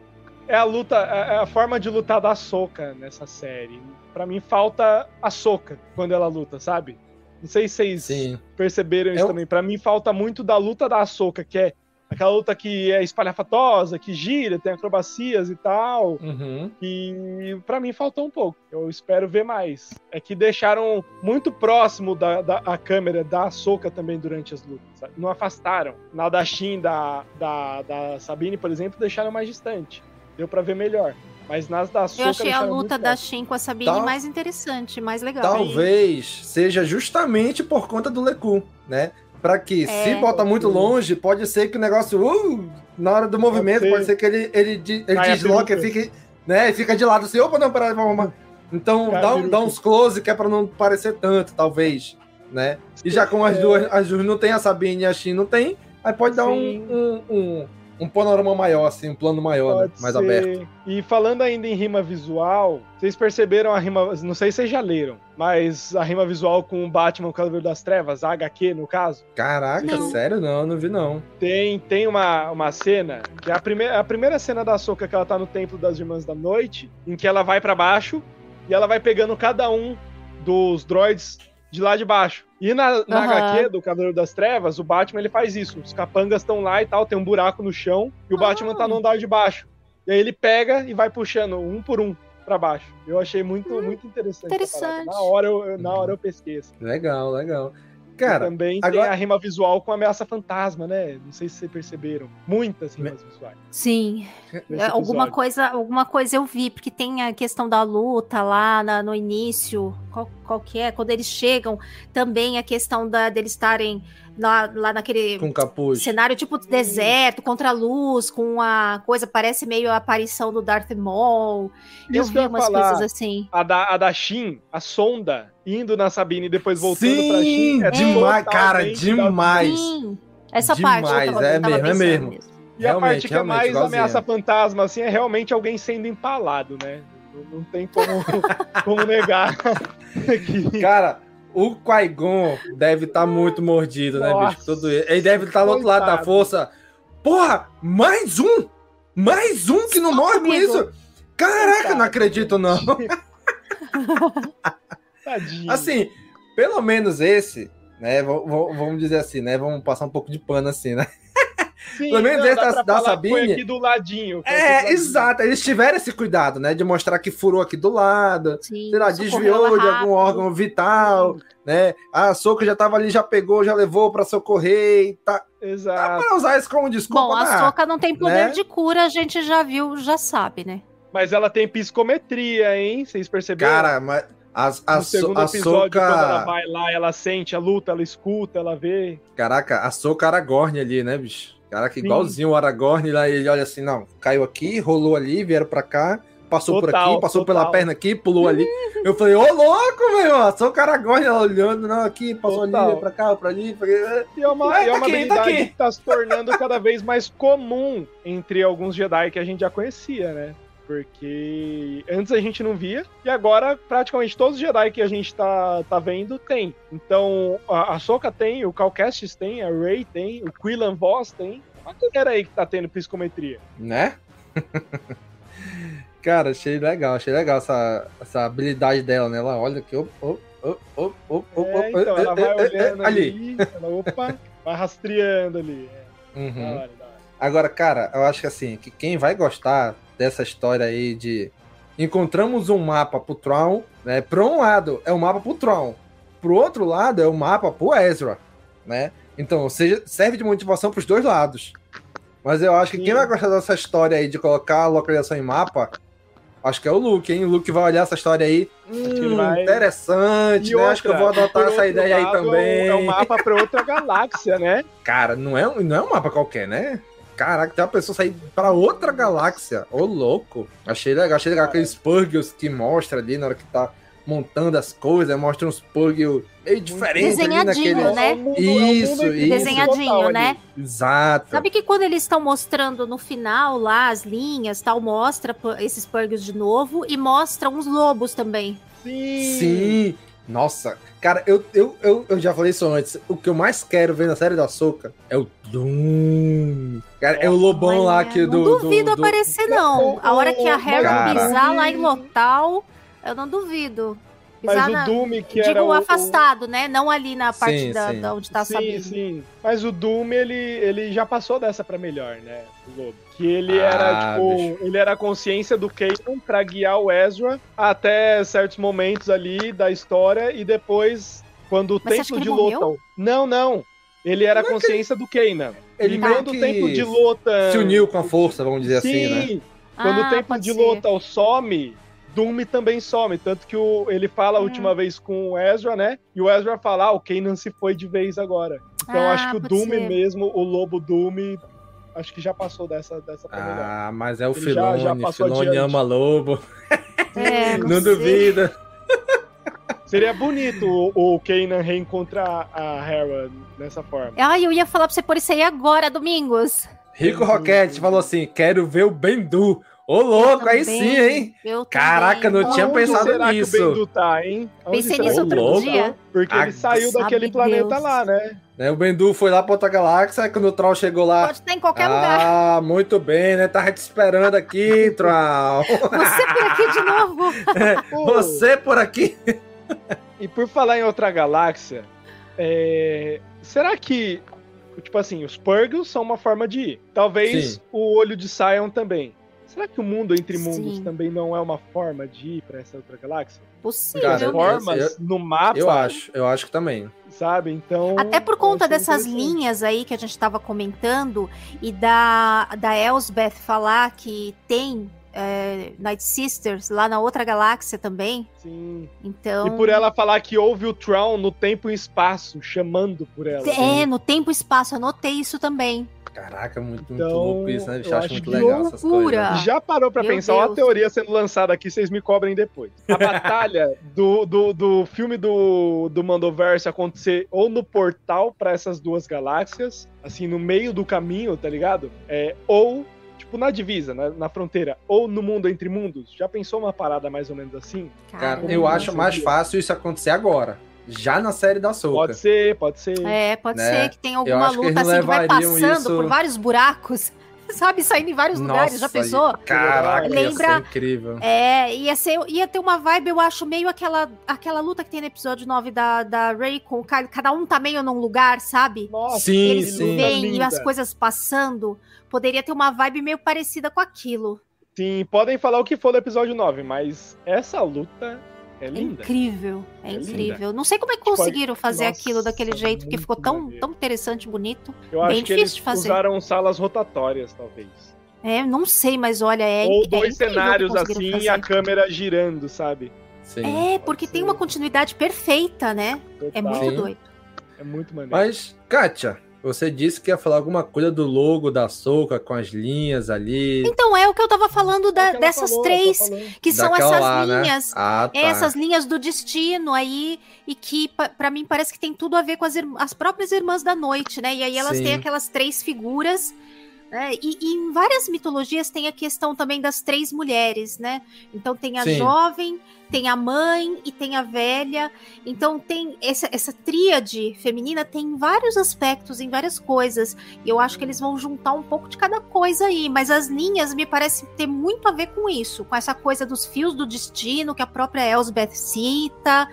é a luta, é é a forma de lutar da Soca nessa série. Pra mim falta a Soca quando ela luta, sabe? Não sei se vocês Sim. perceberam isso Eu- também. Pra mim falta muito da luta da Soca, que é aquela luta que é espalhafatosa, que gira, tem acrobacias e tal. Uhum. E pra mim faltou um pouco. Eu espero ver mais. É que deixaram muito próximo da, da a câmera da Soca também durante as lutas. sabe? Não afastaram. Na da Shin, da, da, da Sabine, por exemplo, deixaram mais distante. Deu pra ver melhor. Mas nas da Soca Eu achei a luta da. Shin com a Sabine Tal- mais interessante, mais legal. Talvez seja justamente por conta do Leku, né? Pra que, se É. bota muito longe, pode ser que o negócio, uh, na hora do movimento, pode ser que ele, ele, de- ele desloca e fique, né, fica de lado assim, opa, não, peraí, vamos. Então Cai dá, um- dá uns close que é pra não parecer tanto, talvez, né? E já como as É. duas, as duas não tem, a Sabine e a Shin não tem, aí pode dar um, Sim. um, um, um panorama maior, assim, um plano maior, né? Mais ser. aberto. E falando ainda em rima visual, vocês perceberam a rima. Não sei se vocês já leram, mas a rima visual com o Batman, o Cavaleiro das Trevas, a HQ no caso. Caraca, Não. sério? Não, não vi não. Tem, tem uma, uma cena, que é a primeira, a primeira cena da Soca que ela tá no Templo das Irmãs da Noite, em que ela vai pra baixo e ela vai pegando cada um dos droids de lá de baixo. E na, na Aham. HQ do Cavaleiro das Trevas, o Batman ele faz isso. Os capangas estão lá e tal, tem um buraco no chão, e o Batman tá no andar de baixo. E aí ele pega e vai puxando um por um pra baixo. Eu achei muito, muito interessante. interessante. Na hora eu, eu- na hora eu pesquei. assim. Legal, legal. E Cara, também agora- tem a rima visual com ameaça fantasma, né? Não sei se vocês perceberam. Muitas rimas visuais. Sim. É, Alguma coisa, alguma coisa eu vi, porque tem a questão da luta lá na- no início. Qual, qual que é? Quando eles chegam, também a questão da, deles estarem lá, lá naquele com capuz. cenário tipo deserto, contra a luz, com a coisa, parece meio a aparição do Darth Maul. eu Isso que vi eu umas falar. coisas assim. A da, a da Shin, a sonda, indo na Sabine e depois voltando pra Sim, Shin. é demais, cara, demais. Sim. Essa parte eu Demais, tava, é eu tava mesmo, é mesmo. E a Realmente, parte que é mais igualzinho. ameaça fantasma, assim, é realmente alguém sendo empalado, né? Não, não tem como, como negar. que- Cara, o Qui-Gon deve estar muito mordido, né, Nossa, bicho? Tudo ele. ele deve estar do outro lado da força. Porra, mais um! Mais um que não morre com isso! Caraca, não acredito, não. Tadinho. Assim, pelo menos esse, né? Vamos dizer assim, né? Vamos passar um pouco de pano assim, né? Sim, Pelo menos não, esse dá da, pra da Sabine. aqui do ladinho. aqui do É, ladinho. exato. Eles tiveram esse cuidado, né? De mostrar que furou aqui do lado, Sim, sei lá, desviou de algum órgão vital, né? A Soca já tava ali, já pegou, já levou pra socorrer e tá. Dá Exato. pra usar isso como desculpa. Bom, a dá. Soca não tem poder né? de cura, a gente já viu, já sabe, né? Mas ela tem psicometria, hein? Vocês perceberam? Cara, mas a, a, no segundo a episódio, quando ela Soca. vai lá, ela sente a luta, ela escuta, ela vê. Caraca, a Soca Aragorn ali, né, bicho? Caraca, Sim. igualzinho o Aragorn lá, ele olha assim, não, caiu aqui, rolou ali, vieram pra cá, passou por Total, aqui, passou total. pela perna aqui, pulou ali. Eu falei, ô louco, meu a Soca Aragorn ela olhando, não, aqui, passou Total. ali, pra cá, pra ali, pra cá. E é uma, Ah, e é tá uma aqui, tá habilidade aqui. que tá se tornando cada vez mais comum entre alguns Jedi que a gente já conhecia, né? Porque antes a gente não via, e agora praticamente todos os Jedi que a gente tá, tá vendo tem. Então, a, a Soka tem, o Cal Kestis tem, a Rey tem, o Quillan Voss tem. Uma galera aí que tá tendo psicometria. Né? Cara, achei legal, achei legal essa, essa habilidade dela, né? Ela olha aqui, op, op, op, op, op, op, É, então, ela vai eh, eh, eh, olhando ali. ali, ela, opa, vai rastreando ali. É, Uhum. da hora, da hora. Agora, cara, eu acho que assim, que quem vai gostar dessa história aí de encontramos um mapa pro Tron, né? Por um lado é o mapa pro Tron, pro outro lado é o mapa pro Ezra, né? Então, seja, serve de motivação pros dois lados. Mas eu acho que quem Sim. vai gostar dessa história aí de colocar a localização em mapa, acho que é o Luke, hein? O Luke vai olhar essa história aí. Hum, vai- interessante, E né? Acho que eu vou outra, adotar essa ideia aí lado, também. É um mapa pra outra galáxia, né? Cara, não é, um- não é um mapa qualquer, né? Caraca, tem uma pessoa sair pra outra galáxia. Ô, louco. Achei legal, achei legal aqueles Purgles que mostra ali na hora que tá montando as coisas, mostra uns Purgles meio diferentes ali Desenhadinho, naquele... né? É um é um Isso, mundo isso. Desenhadinho, total né? ali. Exato. Sabe que quando eles estão mostrando no final lá as linhas, tal, mostra esses purgos de novo e mostra uns lobos também. Sim. Sim. Nossa, cara, eu, eu, eu, eu já falei isso antes. O que eu mais quero ver na série da Soca é o Doom. Cara, é o lobão lá Olha, que do. não duvido do, do... aparecer, não. A hora que a Harry Cara. pisar lá em Lotal, eu não duvido. Mas Pisar o na... Doom que Digo era o, afastado, né? Não ali na parte Sim, da, sim. da onde tá a Sim, Sabine. sim. Mas o Doom, ele, ele já passou dessa pra melhor, né? O Lobo. Que ele Ah, era, tipo, bicho. ele era a consciência do Kanan pra guiar o Ezra até certos momentos ali da história e depois, quando o Mas que de morreu? Lothal... Não, não. Ele era a é que consciência do Kanan. Ele e meio quando o que templo de Lothal... se uniu com a força, vamos dizer assim, né? Sim, quando Ah, o templo pode de ser. Lothal some, Doom também some. Tanto que o, ele fala a Hum. última vez com o Ezra, né? E o Ezra fala, ah, o Kanan se foi de vez agora. Então Ah, acho que o Doom ser. mesmo, o lobo Doom, acho que já passou dessa, dessa. Ah, mas é o Ele já- já Filone. Filone adiante. ama lobo. É, Não, não duvida. Seria bonito o, o Kanan reencontrar a Hera nessa forma. Ai, eu ia falar pra você pôr isso aí agora, Domingos. Rico Roquete falou assim: quero ver o Bendu. Ô, louco, aí sim, hein? Eu Caraca, não tinha Onde pensado será nisso. que o Bendu tá, hein? Onde Pensei será nisso outro dia. tá? Porque Ah, ele saiu daquele planeta Deus. lá, né? Né, O Bendu foi lá pra outra galáxia, quando o Troll chegou lá. Pode estar em qualquer lugar. Ah, muito bem, né? Tava te esperando aqui, Troll. Você por aqui de novo. Pô, Você por aqui. E por falar em outra galáxia, é, será que, tipo assim, os Purgles são uma forma de ir? Talvez Sim. o olho de Sion também. Será que o mundo entre mundos Sim. também não é uma forma de ir pra essa outra galáxia? Possível. Cara, As eu- formas no mapa, Eu acho, eu acho que também. sabe? Então. Até por conta eu dessas linhas aí que a gente estava comentando e da, da Elsbeth falar que tem é, Night Sisters lá na outra galáxia também. Sim. Então. E por ela falar que houve o Tron no tempo e espaço, chamando por ela. É, no tempo e espaço, eu notei isso também. Caraca, muito, muito Então, louco isso, né? eu Eu acho acho muito legal essas loucura. coisas. Já parou pra Meu pensar? Olha a Deus. teoria sendo lançada aqui, vocês me cobrem depois. A batalha do, do, do filme do, do Mandoverse acontecer ou no portal pra essas duas galáxias, assim, no meio do caminho, tá ligado? É, ou, tipo, na divisa, na, na fronteira, ou no mundo entre mundos. Já pensou uma parada mais ou menos assim? Cara, Caramba. eu acho mais seria. fácil isso acontecer agora. Já na série da Soca. Pode ser, pode ser. É, pode Né? ser que tenha alguma luta assim que vai passando isso- por vários buracos. sabe? Saindo em vários lugares, já pensou? Caraca, Lembra- ia ser incrível. É, ia, ser, ia ter uma vibe, eu acho, meio aquela, aquela luta que tem no episódio 9 da, da Ray com. Cada um tá meio num lugar, sabe? Nossa, Sim, Eles sim. vêm e as coisas passando. Poderia ter uma vibe meio parecida com aquilo. Sim, podem falar o que for do episódio 9, mas essa luta é É linda. incrível, é, É linda. incrível. Não sei como é que Tipo, conseguiram fazer nossa, aquilo daquele jeito, porque ficou tão, tão interessante, bonito. Eu bem acho que eles de fazer. usaram salas rotatórias, talvez. É, não sei, mas olha, é. Ou é dois que cenários assim fazer. e a câmera girando, sabe? Sim. É, porque tem uma continuidade perfeita, né? É Total. muito Sim. doido. É muito maneiro. Mas, Kátia, você disse que ia falar alguma coisa do logo da Soca com as linhas ali. Então, é o que eu tava falando da- É dessas falou, três, que são daquela essas lá, né? linhas. Ah, tá. Essas linhas do destino aí, e que pa- pra mim parece que tem tudo a ver com as, as próprias irmãs da noite, né? E aí elas Sim. têm aquelas três figuras. né? E, e em várias mitologias tem a questão também das três mulheres, né? Então tem a Sim. jovem, tem a mãe e tem a velha. Então tem essa, essa tríade feminina tem vários aspectos, em várias coisas. E eu acho que eles vão juntar um pouco de cada coisa aí. Mas as linhas me parecem ter muito a ver com isso, com essa coisa dos fios do destino que a própria Elsbeth cita.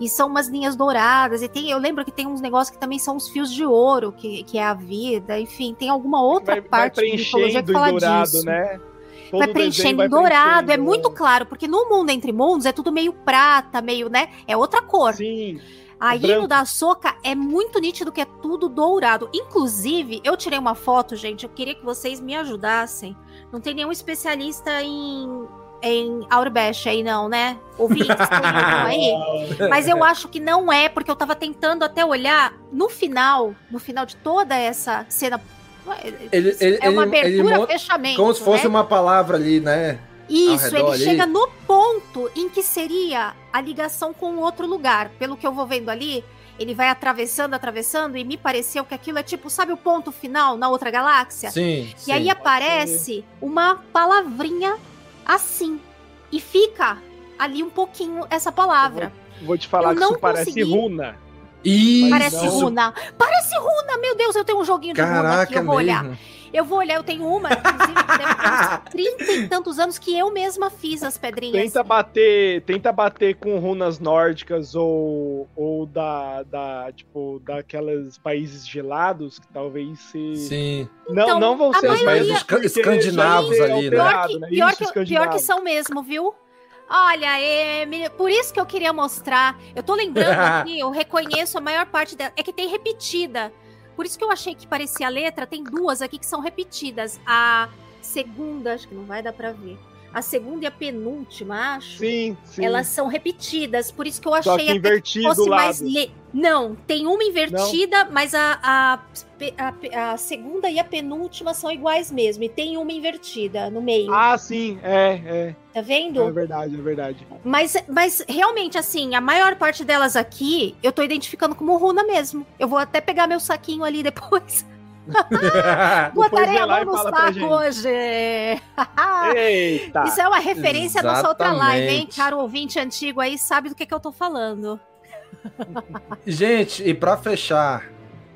E são umas linhas douradas. E tem, eu lembro que tem uns negócios que também são os fios de ouro, que, que é a vida. Enfim, tem alguma outra Vai, vai parte de mitologia preenchendo que fala dourado, disso. né? Todo vai preenchendo vai dourado, é muito claro, porque no mundo entre mundos é tudo meio prata, meio, né? É outra cor. Sim. Aí branco. no da Soca é muito nítido que é tudo dourado. Inclusive, eu tirei uma foto, gente. Eu queria que vocês me ajudassem. Não tem nenhum especialista em, em Aurebesh aí, não, né? Ouvintes, aí? Mas eu acho que não é, porque eu tava tentando até olhar no final, no final de toda essa cena. Ele- ele- é uma ele- ele abertura, monta- fechamento. Como se fosse né? uma palavra ali, né? Isso, ele ali. chega no ponto em que seria a ligação com outro lugar. Pelo que eu vou vendo ali, ele vai atravessando, atravessando, e me pareceu que aquilo é tipo, sabe o ponto final na outra galáxia? Sim. E sim. aí aparece uma palavrinha assim. E fica ali um pouquinho essa palavra. Vou te falar Eu que não isso parece consegui. runa. Isso. Parece não. runa. Parece runa, meu Deus, eu tenho um joguinho de runa aqui, Caraca, eu vou olhar. mesmo. Eu vou olhar, eu tenho uma, inclusive, que deve ter uns 30 e tantos anos que eu mesma fiz as pedrinhas. Tenta bater, tenta bater com runas nórdicas ou, ou da, da tipo daquelas países gelados que talvez se Sim. não Então, não vão ser os maioria- países escandinavos tem ali, né? Pior que, né? pior, que, pior que são mesmo, viu? Olha, é, me- por isso que eu queria mostrar. Eu tô lembrando aqui, eu reconheço a maior parte dela. É que tem repetida. Por isso que eu achei que parecia a letra. Tem duas aqui que são repetidas. A segunda, acho que não vai dar pra ver. A segunda e a penúltima, acho. Sim, sim. Elas são repetidas. Por isso que eu Só achei que até invertido fosse do mais lado. le... Não, tem uma invertida, mas a, a, a, a segunda e a penúltima são iguais mesmo. E tem uma invertida no meio. Ah, sim, é, Tá é. vendo? É verdade, é verdade. Mas, mas realmente, assim, a maior parte delas aqui, eu tô identificando como runa mesmo. Eu vou até pegar meu saquinho ali depois. Botarei a mão no saco hoje. Eita! Isso é uma referência à nossa outra live, hein? Caro ouvinte antigo aí, sabe do que, que eu tô falando. Gente, e pra fechar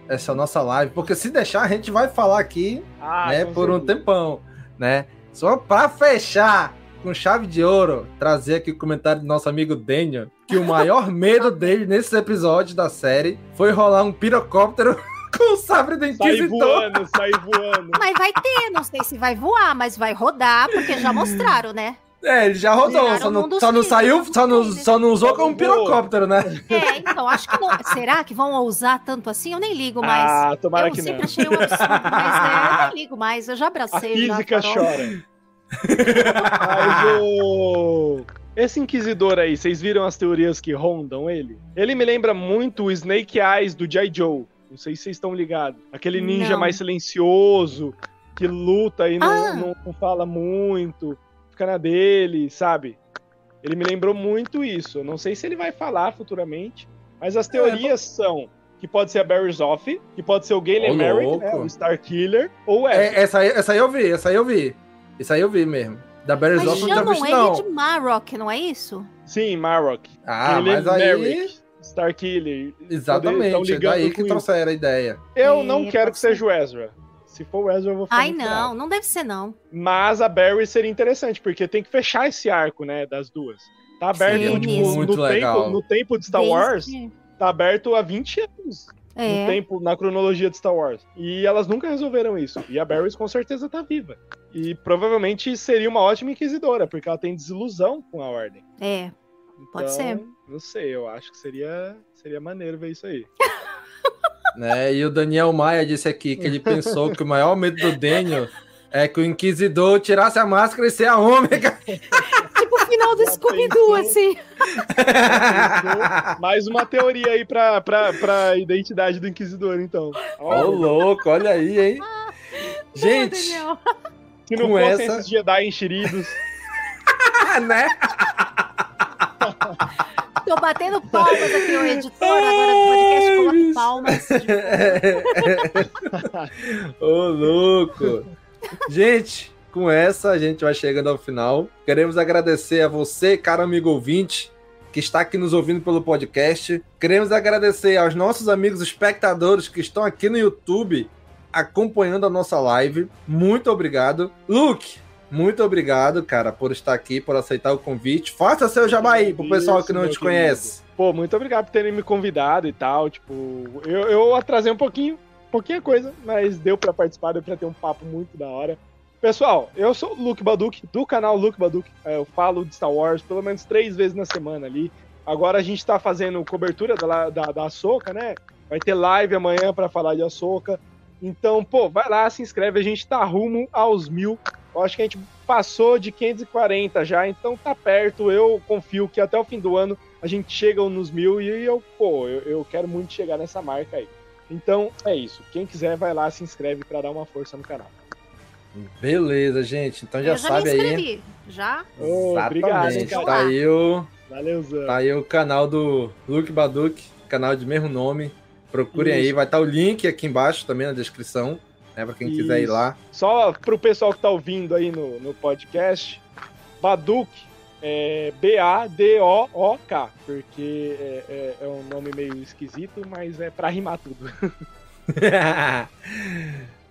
essa nossa live, porque se deixar a gente vai falar aqui, Ah, né, por um tempão, né? Só pra fechar com chave de ouro, trazer aqui o comentário do nosso amigo Daniel, que o maior medo dele nesses episódios da série foi rolar um pirocóptero com o sabre do Sai Inquisitor. voando, sai voando. Mas vai ter, não sei se vai voar, mas vai rodar, porque já mostraram, né? É, ele já rodou, só não, só não saiu, só não, só não usou como um pirocóptero, né? É, então, acho que não. Será que vão ousar tanto assim? Eu nem ligo mais. Ah, tomara eu que sempre não. achei um absurdo, mas é, eu nem ligo mais. Eu já A abracei. já, física Carol. chora. Mas o... Esse Inquisidor aí, vocês viram as teorias que rondam ele? Ele me lembra muito o Snake Eyes do J. Joe. Não sei se vocês estão ligados. Aquele ninja Não. mais silencioso, que luta e não, Ah. não- não fala muito, fica na dele, sabe? Ele me lembrou muito isso. Eu não sei se ele vai falar futuramente, mas É, as teorias são que pode ser a Barry Zoff, que pode ser o Galen Ô, Merrick, né, o Star Killer, ou É, essa, aí, essa aí eu vi, essa aí eu vi. Isso aí eu vi mesmo. Da Barry Mas Zoff eu não tinha chamam visto, ele não. de Marrock, não é isso? Sim, Marrock. Ah, Ele mas aí... Merrick, Starkiller. Exatamente, é ligando daí que isso. trouxeram a ideia. Eu É, não quero que seja o Ezra. Se for o Ezra, eu vou ficar Ai, não, não deve ser, não. Mas a Barry seria interessante, porque tem que fechar esse arco, né, das duas. Tá aberto, Sim, tipo, muito no, legal. tempo, no tempo de Star Desde- Wars, tá aberto há 20 anos. É. No tempo, na cronologia de Star Wars. E elas nunca resolveram isso. E a Barry com certeza tá viva. E provavelmente seria uma ótima inquisidora, porque ela tem desilusão com a ordem. É, Pode Então, ser. Não sei, eu acho que seria, seria maneiro ver isso aí. Né? E o Daniel Maia disse aqui que ele pensou que o maior medo do Daniel é que o Inquisidor tirasse a máscara e ser a ômega. tipo o final do Scooby-Doo, assim. Mais uma teoria aí pra, pra, pra identidade do Inquisidor, então. Ô, Ó, louco, olha aí, hein? Gente, Daniel. se não fossem essa- esses Jedi enxeridos. né? Tô batendo palmas aqui, o editor. Agora do podcast coloca palmas. Ô, louco. Gente, com essa a gente vai chegando ao final. Queremos agradecer a você, caro amigo ouvinte, que está aqui nos ouvindo pelo podcast. Queremos agradecer aos nossos amigos espectadores que estão aqui no YouTube acompanhando a nossa live. Muito obrigado. Luke, muito obrigado, cara, por estar aqui, por aceitar o convite. Faça seu jabaí pro pessoal que não te querido. conhece. Pô, muito obrigado por terem me convidado e tal. Tipo, eu, eu atrasei um pouquinho, pouquinha coisa, mas deu pra participar, deu pra ter um papo muito da hora. Pessoal, eu sou o Luke Baduk, do canal Luke Baduk. É, Eu falo de Star Wars pelo menos três vezes na semana ali. Agora a gente tá fazendo cobertura da, da, da né? Vai ter live amanhã pra falar de Ahsoka. Então, pô, vai lá, se inscreve. A gente tá rumo aos mil. Eu acho que a gente passou de 540 já, então tá perto. Eu confio que até o fim do ano a gente chega nos mil e eu, pô, eu, eu quero muito chegar nessa marca aí. Então é isso. Quem quiser, vai lá, se inscreve pra dar uma força no canal. Beleza, gente. Então já, eu já sabe me aí. inscrevi. Já? Ô, obrigado, Exatamente. Tá aí o. Valeuzão. Tá aí o canal do Luke Baduk, canal de mesmo nome. Procurem aí, Isso. vai estar o link aqui embaixo também na descrição, né? Pra quem quiser ir Isso. lá. Só pro pessoal que tá ouvindo aí no, no podcast, Baduk é B-A-D-O-O-K, porque é, é- é um nome meio esquisito, mas é pra rimar tudo.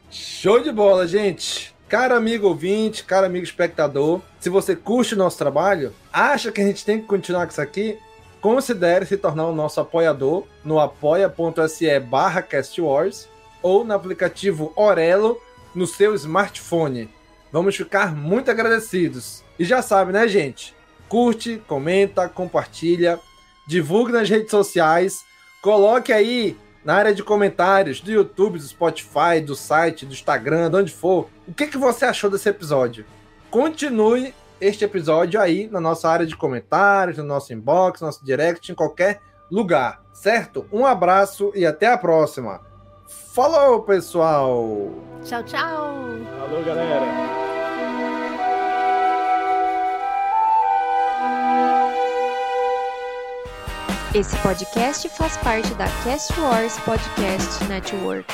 Show de bola, gente! Cara amigo ouvinte, cara amigo espectador, se você curte o nosso trabalho, acha que a gente tem que continuar com isso aqui, considere se tornar o nosso apoiador no apoia.se barra castwars ou no aplicativo Orelo no seu smartphone. Vamos ficar muito agradecidos. E já sabe, né, gente? Curte, comenta, compartilha, divulgue nas redes sociais, coloque aí na área de comentários do YouTube, do Spotify, do site, do Instagram, de onde for. O que, que você achou desse episódio? Continue este episódio aí na nossa área de comentários, no nosso inbox, no nosso direct, em qualquer lugar, certo? Um abraço e até a próxima. Falou, pessoal! Tchau, tchau. Falou, galera. Esse podcast faz parte da Cast Wars Podcast Network.